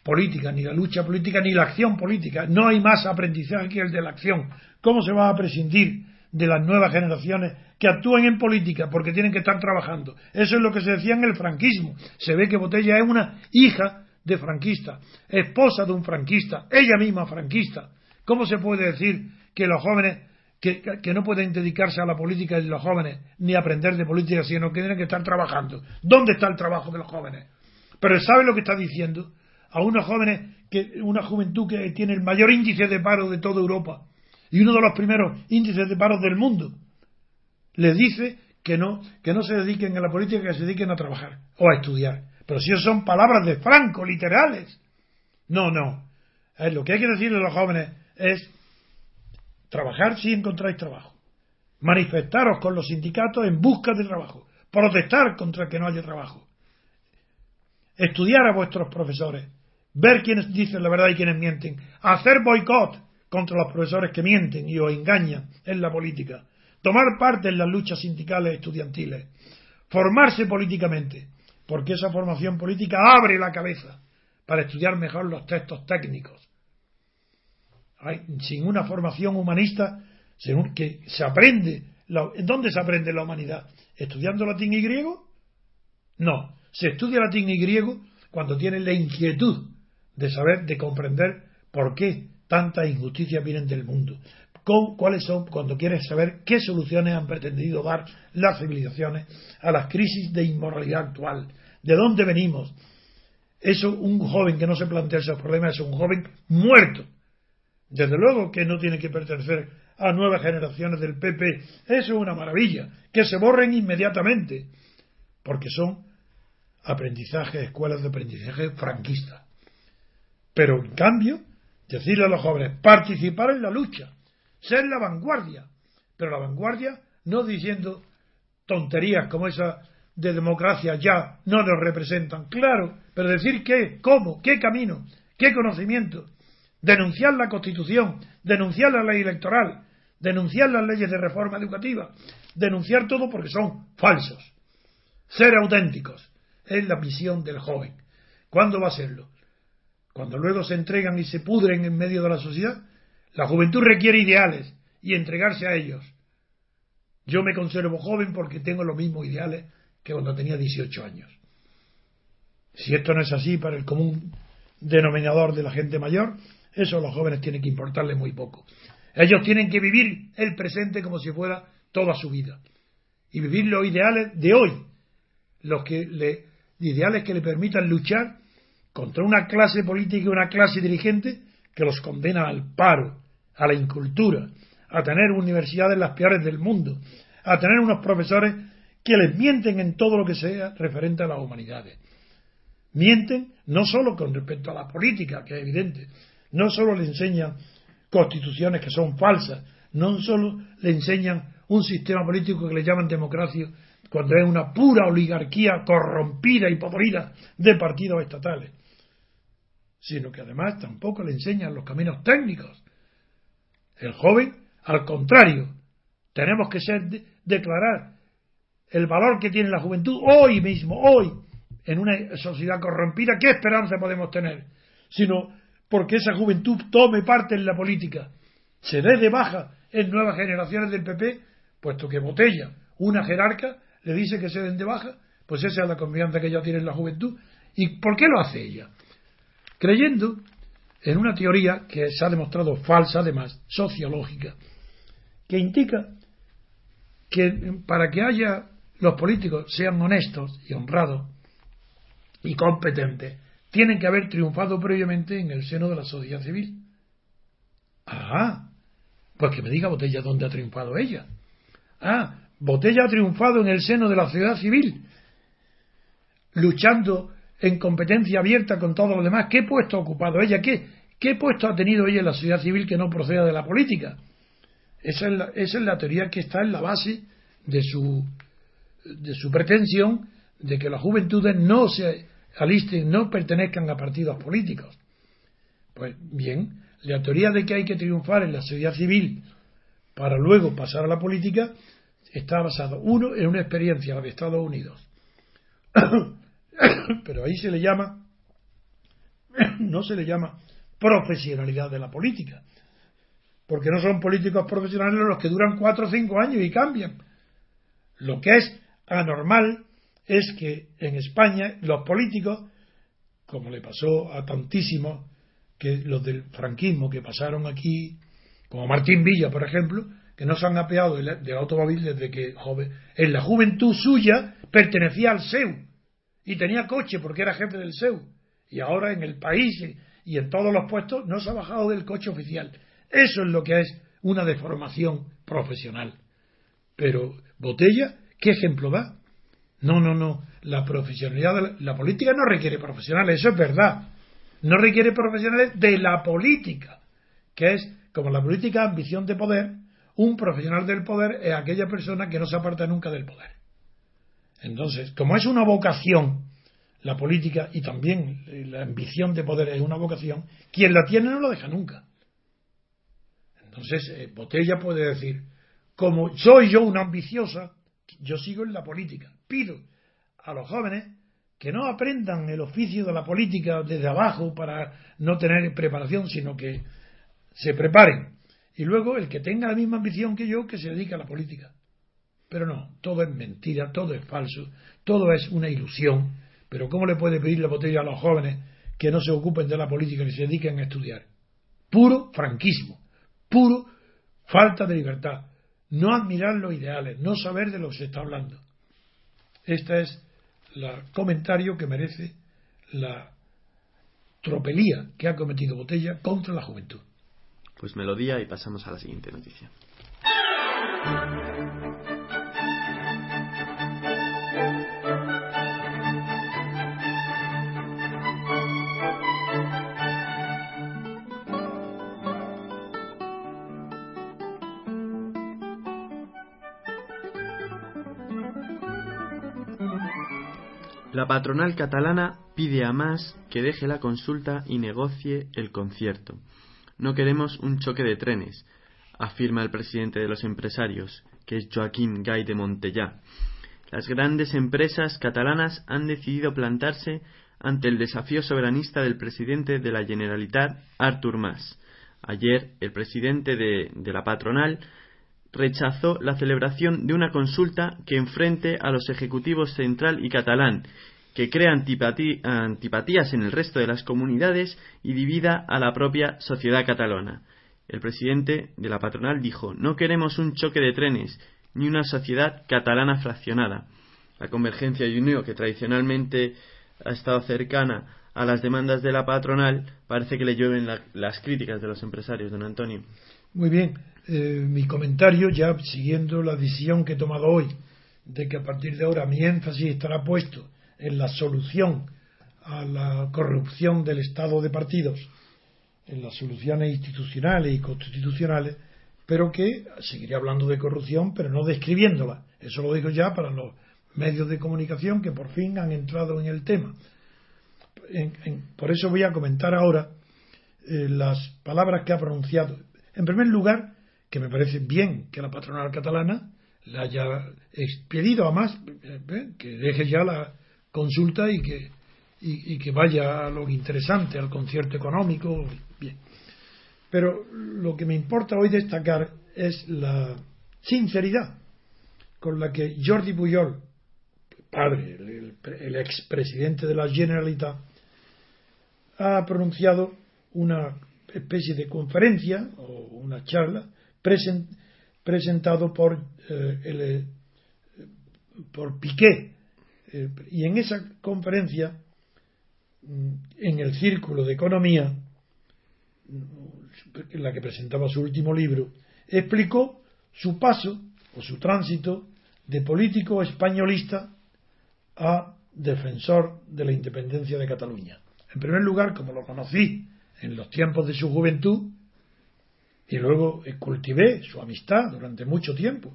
política, ni la lucha política, ni la acción política. No hay más aprendizaje que el de la acción. ¿Cómo se va a prescindir de las nuevas generaciones que actúen en política porque tienen que estar trabajando? Eso es lo que se decía en el franquismo. Se ve que Botella es una hija de franquista, esposa de un franquista, ella misma franquista. ¿Cómo se puede decir que los jóvenes que, no pueden dedicarse a la política y los jóvenes ni aprender de política, sino que tienen que estar trabajando? ¿Dónde está el trabajo de los jóvenes? Pero ¿sabe lo que está diciendo? A unos jóvenes, que, una juventud que tiene el mayor índice de paro de toda Europa y uno de los primeros índices de paro del mundo, les dice que no, que no se dediquen a la política, que se dediquen a trabajar o a estudiar. Pero si eso son palabras de Franco, literales. No, no. lo que hay que decirle a los jóvenes es trabajar si encontráis trabajo. Manifestaros con los sindicatos en busca de trabajo. Protestar contra que no haya trabajo. Estudiar a vuestros profesores. Ver quiénes dicen la verdad y quiénes mienten. Hacer boicot contra los profesores que mienten y os engañan en la política. Tomar parte en las luchas sindicales estudiantiles. Formarse políticamente porque esa formación política abre la cabeza para estudiar mejor los textos técnicos. sin una formación humanista, que se aprende, ¿en dónde se aprende la humanidad? ¿Estudiando latín y griego? No, se estudia latín y griego cuando tiene la inquietud de saber, de comprender por qué tantas injusticias vienen del mundo, cuáles son, cuando quieres saber qué soluciones han pretendido dar las civilizaciones a las crisis de inmoralidad actual, de dónde venimos. Eso, un joven que no se plantea esos problemas es un joven muerto. Desde luego que no tiene que pertenecer a nuevas generaciones del PP. Eso es una maravilla. Que se borren inmediatamente. Porque son aprendizajes, escuelas de aprendizaje franquistas. Pero en cambio, decirle a los jóvenes, participar en la lucha, ser la vanguardia, pero la vanguardia no diciendo tonterías como esa de democracia ya no nos representan, claro, pero decir qué, cómo, qué camino, qué conocimiento, denunciar la Constitución, denunciar la ley electoral, denunciar las leyes de reforma educativa, denunciar todo porque son falsos. Ser auténticos es la misión del joven. ¿Cuándo va a serlo? Cuando luego se entregan y se pudren en medio de la sociedad, la juventud requiere ideales y entregarse a ellos. Yo me conservo joven porque tengo los mismos ideales que cuando tenía 18 años. Si esto no es así para el común denominador de la gente mayor, eso a los jóvenes tiene que importarle muy poco. Ellos tienen que vivir el presente como si fuera toda su vida y vivir los ideales de hoy, los que le, ideales que le permitan luchar contra una clase política y una clase dirigente que los condena al paro, a la incultura, a tener universidades las peores del mundo, a tener unos profesores que les mienten en todo lo que sea referente a las humanidades. Mienten no solo con respecto a la política, que es evidente, no solo le enseñan constituciones que son falsas, no solo le enseñan un sistema político que le llaman democracia, cuando es una pura oligarquía corrompida y podrida de partidos estatales, sino que además tampoco le enseñan los caminos técnicos el joven, al contrario, tenemos que ser, declarar el valor que tiene la juventud hoy mismo, hoy, en una sociedad corrompida, ¿qué esperanza podemos tener? Sino porque esa juventud tome parte en la política, se dé de baja en nuevas generaciones del PP, puesto que Botella, una jerarca, le dice que se den de baja, pues esa es la confianza que ella tiene en la juventud. ¿Y por qué lo hace ella? Creyendo en una teoría que se ha demostrado falsa, además, sociológica, que indica que para que haya los políticos sean honestos y honrados y competentes, tienen que haber triunfado previamente en el seno de la sociedad civil. Ah, pues que me diga Botella dónde ha triunfado ella. Ah, Botella ha triunfado en el seno de la sociedad civil, luchando en competencia abierta con todos los demás. ¿Qué puesto ha ocupado ella? ¿Qué, qué puesto ha tenido ella en la sociedad civil que no proceda de la política? Esa es la, esa es la teoría que está en la base de su, de su pretensión de que las juventudes no se alisten, no pertenezcan a partidos políticos. Pues bien, la teoría de que hay que triunfar en la sociedad civil para luego pasar a la política está basada, uno, en una experiencia de Estados Unidos. Pero ahí se le llama, no se le llama profesionalidad de la política, porque no son políticos profesionales los que duran cuatro o cinco años y cambian. Lo que es anormal es que en España los políticos, como le pasó a tantísimos, que los del franquismo que pasaron aquí, como Martín Villa, por ejemplo, que no se han apeado del, automóvil desde que joven, en la juventud suya pertenecía al SEU y tenía coche porque era jefe del SEU. Y ahora en el país y en todos los puestos no se ha bajado del coche oficial. Eso es lo que es una deformación profesional. Pero Botella, ¿qué ejemplo da? No, no, no. La profesionalidad de la, la política no requiere profesionales, eso es verdad. No requiere profesionales de la política, que es como la política ambición de poder, un profesional del poder es aquella persona que no se aparta nunca del poder. Entonces, como es una vocación, la política y también la ambición de poder es una vocación, quien la tiene no lo deja nunca. Entonces, eh, Botella puede decir, como soy yo una ambiciosa, yo sigo en la política. Pido a los jóvenes que no aprendan el oficio de la política desde abajo para no tener preparación, sino que se preparen. Y luego el que tenga la misma ambición que yo, que se dedique a la política. Pero no, todo es mentira, todo es falso, todo es una ilusión. Pero ¿cómo le puede pedir la botella a los jóvenes que no se ocupen de la política y se dediquen a estudiar? Puro franquismo, puro falta de libertad, no admirar los ideales, no saber de lo que se está hablando. Este es el comentario que merece la tropelía que ha cometido Botella contra la juventud.
Pues melodía y pasamos a la siguiente noticia. La patronal catalana pide a más que deje la consulta y negocie el concierto. No queremos un choque de trenes, afirma el presidente de los empresarios, que es Joaquín Gay de Montellá. Las grandes empresas catalanas han decidido plantarse ante el desafío soberanista del presidente de la Generalitat, Artur Mas. Ayer, el presidente de, de la patronal rechazó la celebración de una consulta que enfrente a los ejecutivos central y catalán, que crea antipatías en el resto de las comunidades y divida a la propia sociedad catalana. El presidente de la patronal dijo No queremos un choque de trenes, ni una sociedad catalana fraccionada. La convergencia y unión, que tradicionalmente ha estado cercana a las demandas de la patronal, parece que le llueven las críticas de los empresarios, don Antonio.
Muy bien, eh, mi comentario, ya siguiendo la decisión que he tomado hoy, de que a partir de ahora mi énfasis estará puesto en la solución a la corrupción del Estado de partidos, en las soluciones institucionales y constitucionales, pero que seguiré hablando de corrupción, pero no describiéndola. Eso lo digo ya para los medios de comunicación que por fin han entrado en el tema. por eso voy a comentar ahora eh, las palabras que ha pronunciado. En primer lugar, que me parece bien que la patronal catalana le haya expedido a más, eh, que deje ya la consulta y que, y, que vaya a lo interesante, al concierto económico. Bien. Pero lo que me importa hoy destacar es la sinceridad con la que Jordi Pujol, padre, el, expresidente de la Generalitat, ha pronunciado una especie de conferencia o una charla presentado por eh, el por Piqué. Y en esa conferencia, mm, en el Círculo de Economía, en la que presentaba su último libro, explicó su paso o su tránsito de político españolista a defensor de la independencia de Cataluña. En primer lugar, como lo conocí en los tiempos de su juventud, y luego cultivé su amistad durante mucho tiempo,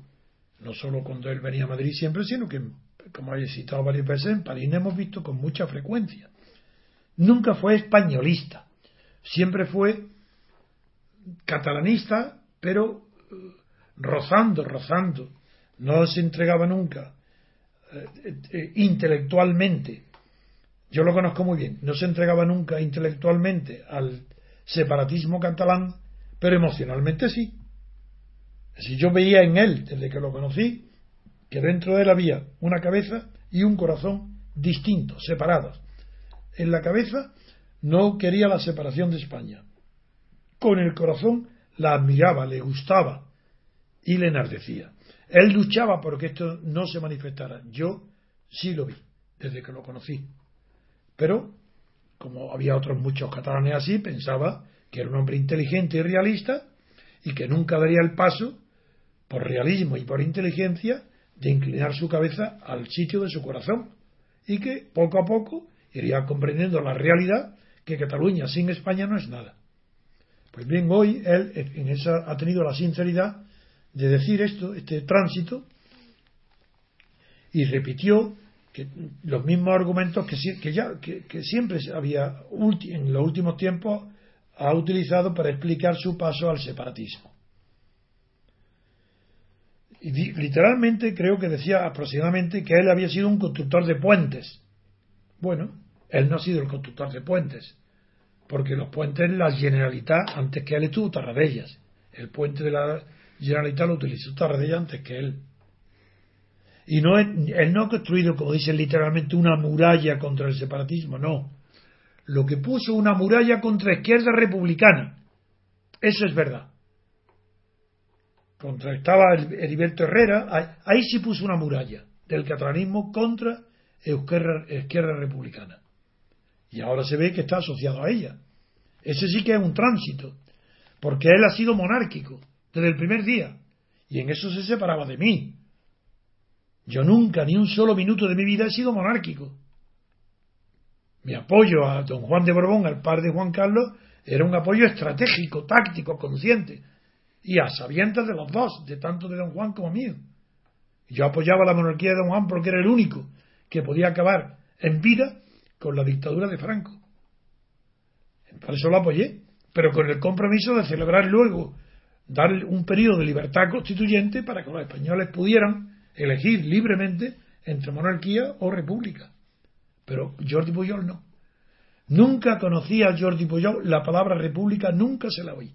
no solo cuando él venía a Madrid siempre, sino que, como he citado varias veces, en París hemos visto con mucha frecuencia. Nunca fue españolista, siempre fue catalanista, pero eh, rozando, rozando. No se entregaba nunca eh, eh, intelectualmente. Yo lo conozco muy bien. No se entregaba nunca intelectualmente al separatismo catalán, pero emocionalmente sí. Si yo veía en él, desde que lo conocí, que dentro de él había una cabeza y un corazón distintos, separados. En la cabeza no quería la separación de España. Con el corazón la admiraba, le gustaba y le enardecía. Él luchaba porque esto no se manifestara. Yo sí lo vi, desde que lo conocí. Pero, como había otros muchos catalanes así, pensaba que era un hombre inteligente y realista y que nunca daría el paso, por realismo y por inteligencia, de inclinar su cabeza al sitio de su corazón y que poco a poco iría comprendiendo la realidad que Cataluña sin España no es nada. Pues bien, hoy él en esa, ha tenido la sinceridad de decir esto, este tránsito, y repitió los mismos argumentos que, que ya que, siempre había en los últimos tiempos ha utilizado para explicar su paso al separatismo. Y literalmente creo que decía aproximadamente que él había sido un constructor de puentes. Bueno, él no ha sido el constructor de puentes, porque los puentes la Generalitat antes que él estuvo Tarradellas. El puente de la Generalitat lo utilizó Tarradella antes que él. Y no, él no ha construido, como dicen literalmente, una muralla contra el separatismo, no. Lo que puso una muralla contra izquierda republicana. Eso es verdad. Contra estaba Heriberto Herrera, ahí sí puso una muralla del catalanismo contra izquierda, izquierda republicana. Y ahora se ve que está asociado a ella. Ese sí que es un tránsito, porque él ha sido monárquico desde el primer día. Y en eso se separaba de mí. Yo nunca, ni un solo minuto de mi vida he sido monárquico. Mi apoyo a don Juan de Borbón, al padre de Juan Carlos, era un apoyo estratégico, táctico, consciente. Y a sabiendas de los dos, de tanto de don Juan como mío. Yo apoyaba la monarquía de don Juan porque era el único que podía acabar en vida con la dictadura de Franco. Por eso lo apoyé, pero con el compromiso de celebrar luego dar un periodo de libertad constituyente para que los españoles pudieran elegir libremente entre monarquía o república. Pero Jordi Pujol no. Nunca conocía a Jordi Pujol la palabra república, nunca se la oí.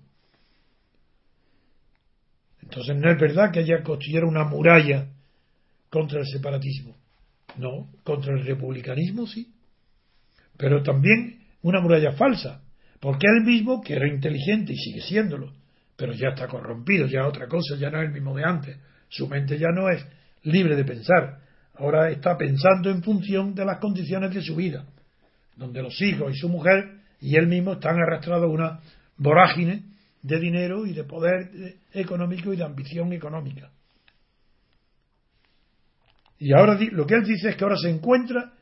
Entonces no es verdad que ella construyera una muralla contra el separatismo. No, contra el republicanismo sí. Pero también una muralla falsa, porque él mismo, que era inteligente y sigue siéndolo, pero ya está corrompido, ya otra cosa, ya no es el mismo de antes. Su mente ya no es libre de pensar, ahora está pensando en función de las condiciones de su vida, donde los hijos y su mujer y él mismo están arrastrados a una vorágine de dinero y de poder económico y de ambición económica. Y ahora lo que él dice es que ahora se encuentra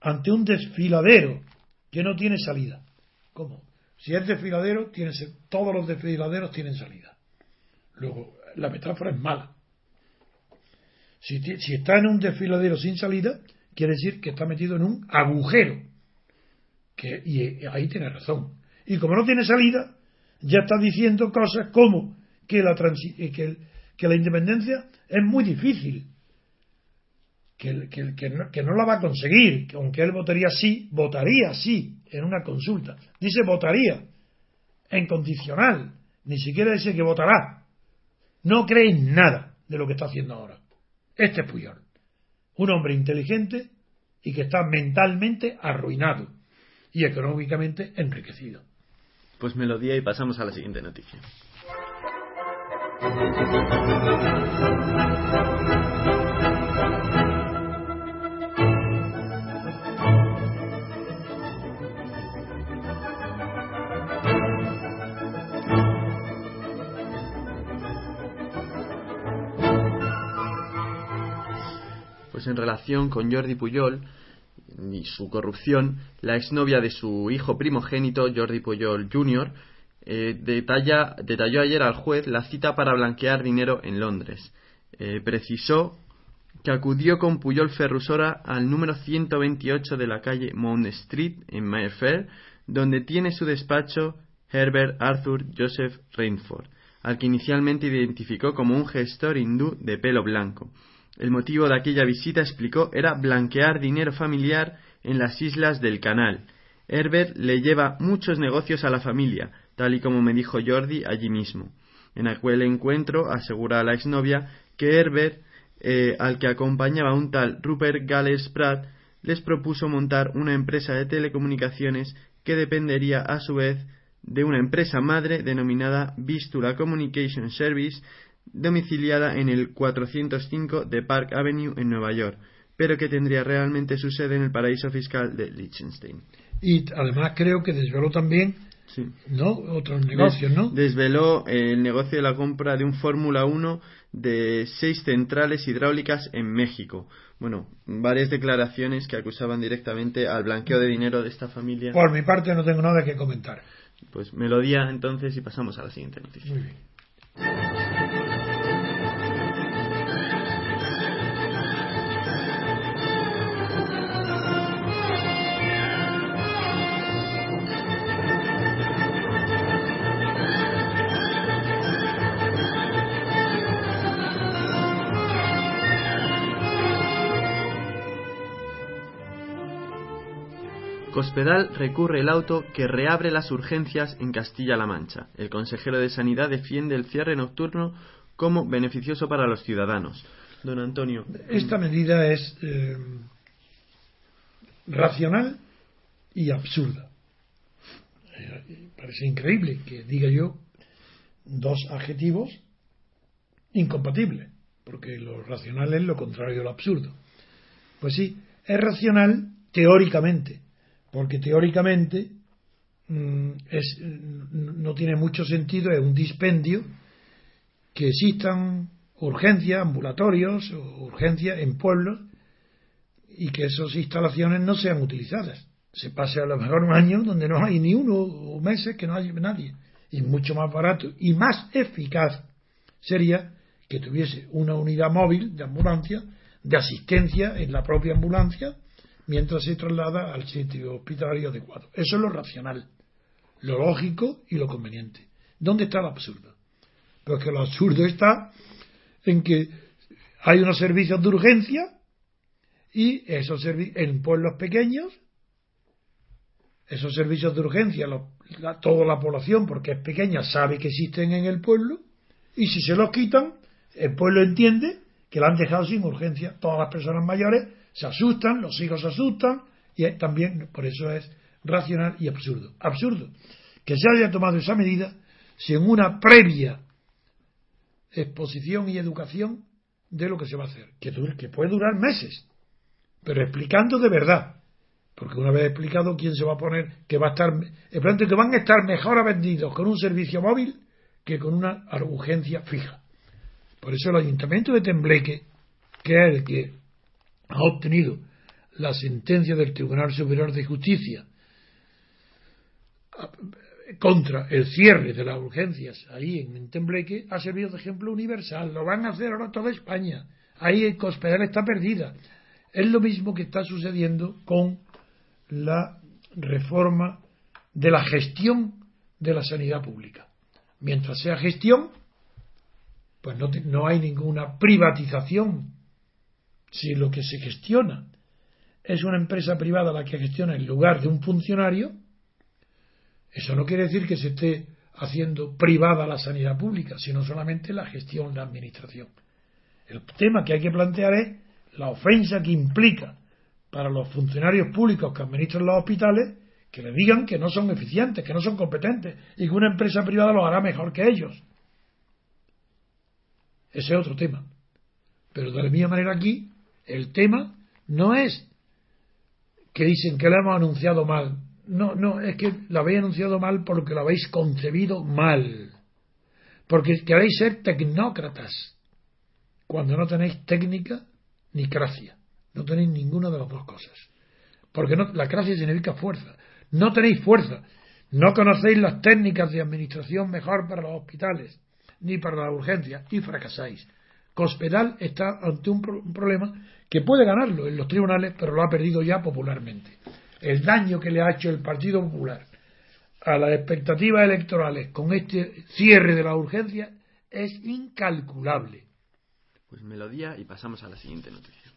ante un desfiladero que no tiene salida. ¿Cómo? Si es desfiladero, tiene, todos los desfiladeros tienen salida. Luego, la metáfora es mala. Si, si está en un desfiladero sin salida, quiere decir que está metido en un agujero. Que, y ahí tiene razón. Y como no tiene salida, ya está diciendo cosas como que la, eh, independencia es muy difícil, que, no, que, no, la va a conseguir, que aunque él votaría sí, votaría sí en una consulta. Dice votaría, en condicional, ni siquiera dice que votará. No cree en nada de lo que está haciendo ahora. Este es Puyol, un hombre inteligente y que está mentalmente arruinado y económicamente enriquecido.
Pues melodía y pasamos a la siguiente noticia. Pues en relación con Jordi Puyol, y su corrupción, la exnovia de su hijo primogénito, Jordi Puyol Jr., eh, detalla, detalló ayer al juez la cita para blanquear dinero en Londres. Eh, precisó que acudió con Puyol Ferrusora al número 128 de la calle Mount Street en Mayfair, donde tiene su despacho Herbert Arthur Joseph Rainford, al que inicialmente identificó como un gestor hindú de pelo blanco. El motivo de aquella visita, explicó, era blanquear dinero familiar en las islas del canal. Herbert le lleva muchos negocios a la familia, tal y como me dijo Jordi allí mismo. En aquel encuentro asegura a la exnovia que Herbert eh, al que acompañaba un tal Rupert Gales Pratt, les propuso montar una empresa de telecomunicaciones que dependería a su vez de una empresa madre denominada Vistula Communication Service, domiciliada en el 405 de Park Avenue en Nueva York, pero que tendría realmente su sede en el paraíso fiscal de Liechtenstein.
Y además creo que desveló también ¿no? otros negocios, ¿no?
Desveló el negocio de la compra de un Fórmula 1 de seis centrales hidráulicas en México. Bueno, varias declaraciones que acusaban directamente al blanqueo de dinero de esta familia.
Por mi parte no tengo nada que comentar.
Pues melodía entonces y pasamos a la siguiente noticia.
Muy bien.
Cospedal recurre el auto que reabre las urgencias en Castilla-La Mancha. El consejero de Sanidad defiende el cierre nocturno como beneficioso para los ciudadanos. Don Antonio.
Esta medida es eh, racional y absurda. Eh, parece increíble que diga yo dos adjetivos incompatibles, porque lo racional es lo contrario de lo absurdo. Pues sí, es racional teóricamente, porque teóricamente mm, es, no tiene mucho sentido, es un dispendio que existan urgencias, ambulatorios urgencias en pueblos y que esas instalaciones no sean utilizadas. Se pase a lo mejor un año donde no hay ni uno o meses que no haya nadie. Y mucho más barato y más eficaz sería que tuviese una unidad móvil de ambulancia, de asistencia en la propia ambulancia, mientras se traslada al sitio hospitalario adecuado. Eso es lo racional, lo lógico y lo conveniente. ¿Dónde está el absurdo? Porque lo absurdo está en que hay unos servicios de urgencia y esos en pueblos pequeños, esos servicios de urgencia, toda la población, porque es pequeña, sabe que existen en el pueblo, y si se los quitan, el pueblo entiende que la han dejado sin urgencia. Todas las personas mayores se asustan, los hijos se asustan, y también por eso es racional y absurdo. Absurdo que se haya tomado esa medida sin una previa exposición y educación de lo que se va a hacer, que, puede durar meses, pero explicando de verdad. Porque una vez explicado quién se va a poner, que va a estar, el que van a estar mejor vendidos con un servicio móvil que con una urgencia fija. Por eso el ayuntamiento de Tembleque, que es el que ha obtenido la sentencia del Tribunal Superior de Justicia contra el cierre de las urgencias ahí en Tembleque ha servido de ejemplo universal. Lo van a hacer ahora toda España. Ahí el Cospedal está perdida. Es lo mismo que está sucediendo con la reforma de la gestión de la sanidad pública. Mientras sea gestión, pues no, no hay ninguna privatización si lo que se gestiona es una empresa privada la que gestiona en lugar de un funcionario, eso no quiere decir que se esté haciendo privada la sanidad pública, sino solamente la gestión, la administración. El tema que hay que plantear es la ofensa que implica para los funcionarios públicos que administran los hospitales que le digan que no son eficientes, que no son competentes y que una empresa privada lo hará mejor que ellos. Ese es otro tema. Pero de la misma manera aquí el tema no es que dicen que lo hemos anunciado mal. No, no, es que lo habéis anunciado mal porque lo habéis concebido mal. Porque queréis ser tecnócratas cuando no tenéis técnica ni gracia. No tenéis ninguna de las dos cosas. Porque no, la clase significa fuerza. No tenéis fuerza. No conocéis las técnicas de administración mejor para los hospitales, ni para la urgencia, y fracasáis. Cospedal está ante un, un problema que puede ganarlo en los tribunales, pero lo ha perdido ya popularmente. El daño que le ha hecho el Partido Popular a las expectativas electorales con este cierre de la urgencia es incalculable.
Pues melodía y pasamos a la siguiente noticia.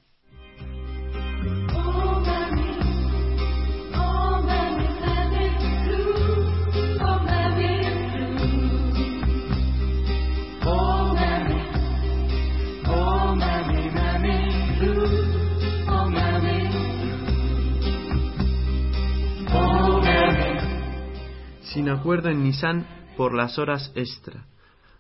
Sin acuerdo en Nissan por las horas extra.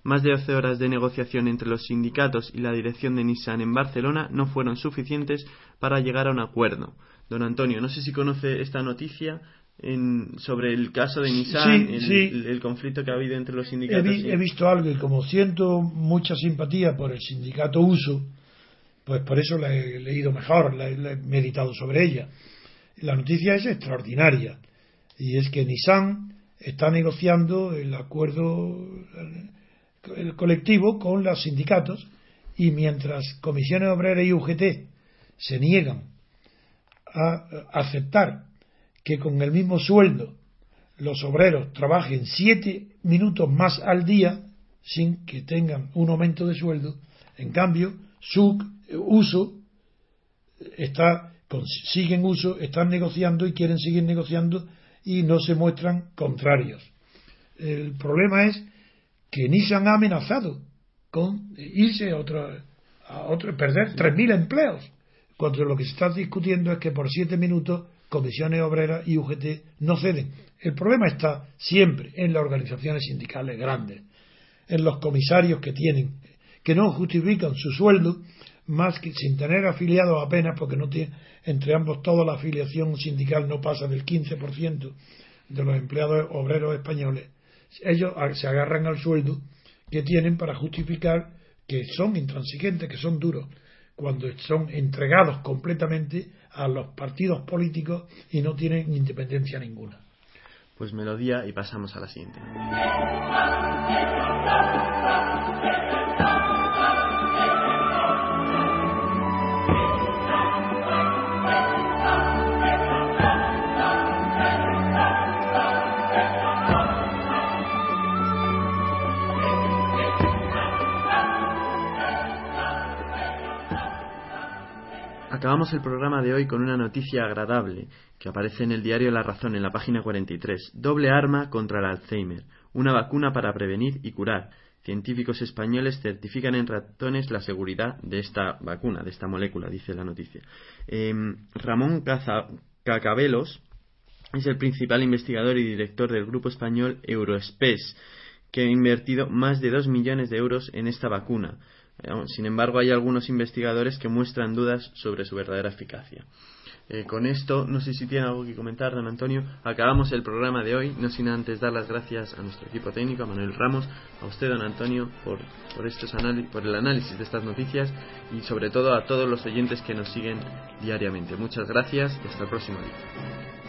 Más de 12 horas de negociación entre los sindicatos y la dirección de Nissan en Barcelona no fueron suficientes para llegar a un acuerdo. Don Antonio, no sé si conoce esta noticia en, sobre el caso de Nissan,
Sí,
el,
sí.
el- el conflicto que ha habido entre los
He,
sindicatos.
vi-
y-
he visto algo y como siento mucha simpatía por el sindicato Uso, pues por eso la he leído mejor, la he, la he meditado sobre ella. La noticia es extraordinaria y es que Nissan está negociando el acuerdo el colectivo con los sindicatos y mientras comisiones obreras y UGT se niegan a aceptar que con el mismo sueldo los obreros trabajen siete minutos más al día sin que tengan un aumento de sueldo, en cambio, su uso está siguen uso, están negociando y quieren seguir negociando y no se muestran contrarios. El problema es que Nissan ha amenazado con irse a otro, a otro perder 3.000 empleos, cuando lo que se está discutiendo es que por siete minutos comisiones obreras y UGT no ceden. El problema está siempre en las organizaciones sindicales grandes, en los comisarios que tienen, que no justifican su sueldo más que sin tener afiliados apenas, porque no tiene, entre ambos toda la afiliación sindical no pasa del 15% de los empleados obreros españoles. Ellos se agarran al sueldo que tienen para justificar que son intransigentes, que son duros, cuando son entregados completamente a los partidos políticos y no tienen independencia ninguna.
Pues melodía y pasamos a la siguiente. Acabamos el programa de hoy con una noticia agradable que aparece en el diario La Razón en la página 43. Doble arma contra el Alzheimer. Una vacuna para prevenir y curar. Científicos españoles certifican en ratones la seguridad de esta vacuna, de esta molécula, dice la noticia. Em, Ramón Cacabelos es el principal investigador y director del grupo español Eurospes, que ha invertido más de 2 millones de euros en esta vacuna. Sin embargo, hay algunos investigadores que muestran dudas sobre su verdadera eficacia. Eh, con esto, no sé si tiene algo que comentar, don Antonio. Acabamos el programa de hoy, no sin antes dar las gracias a nuestro equipo técnico, a Manuel Ramos, a usted, don Antonio, por, por el análisis de estas noticias y sobre todo a todos los oyentes que nos siguen diariamente. Muchas gracias y hasta el próximo día.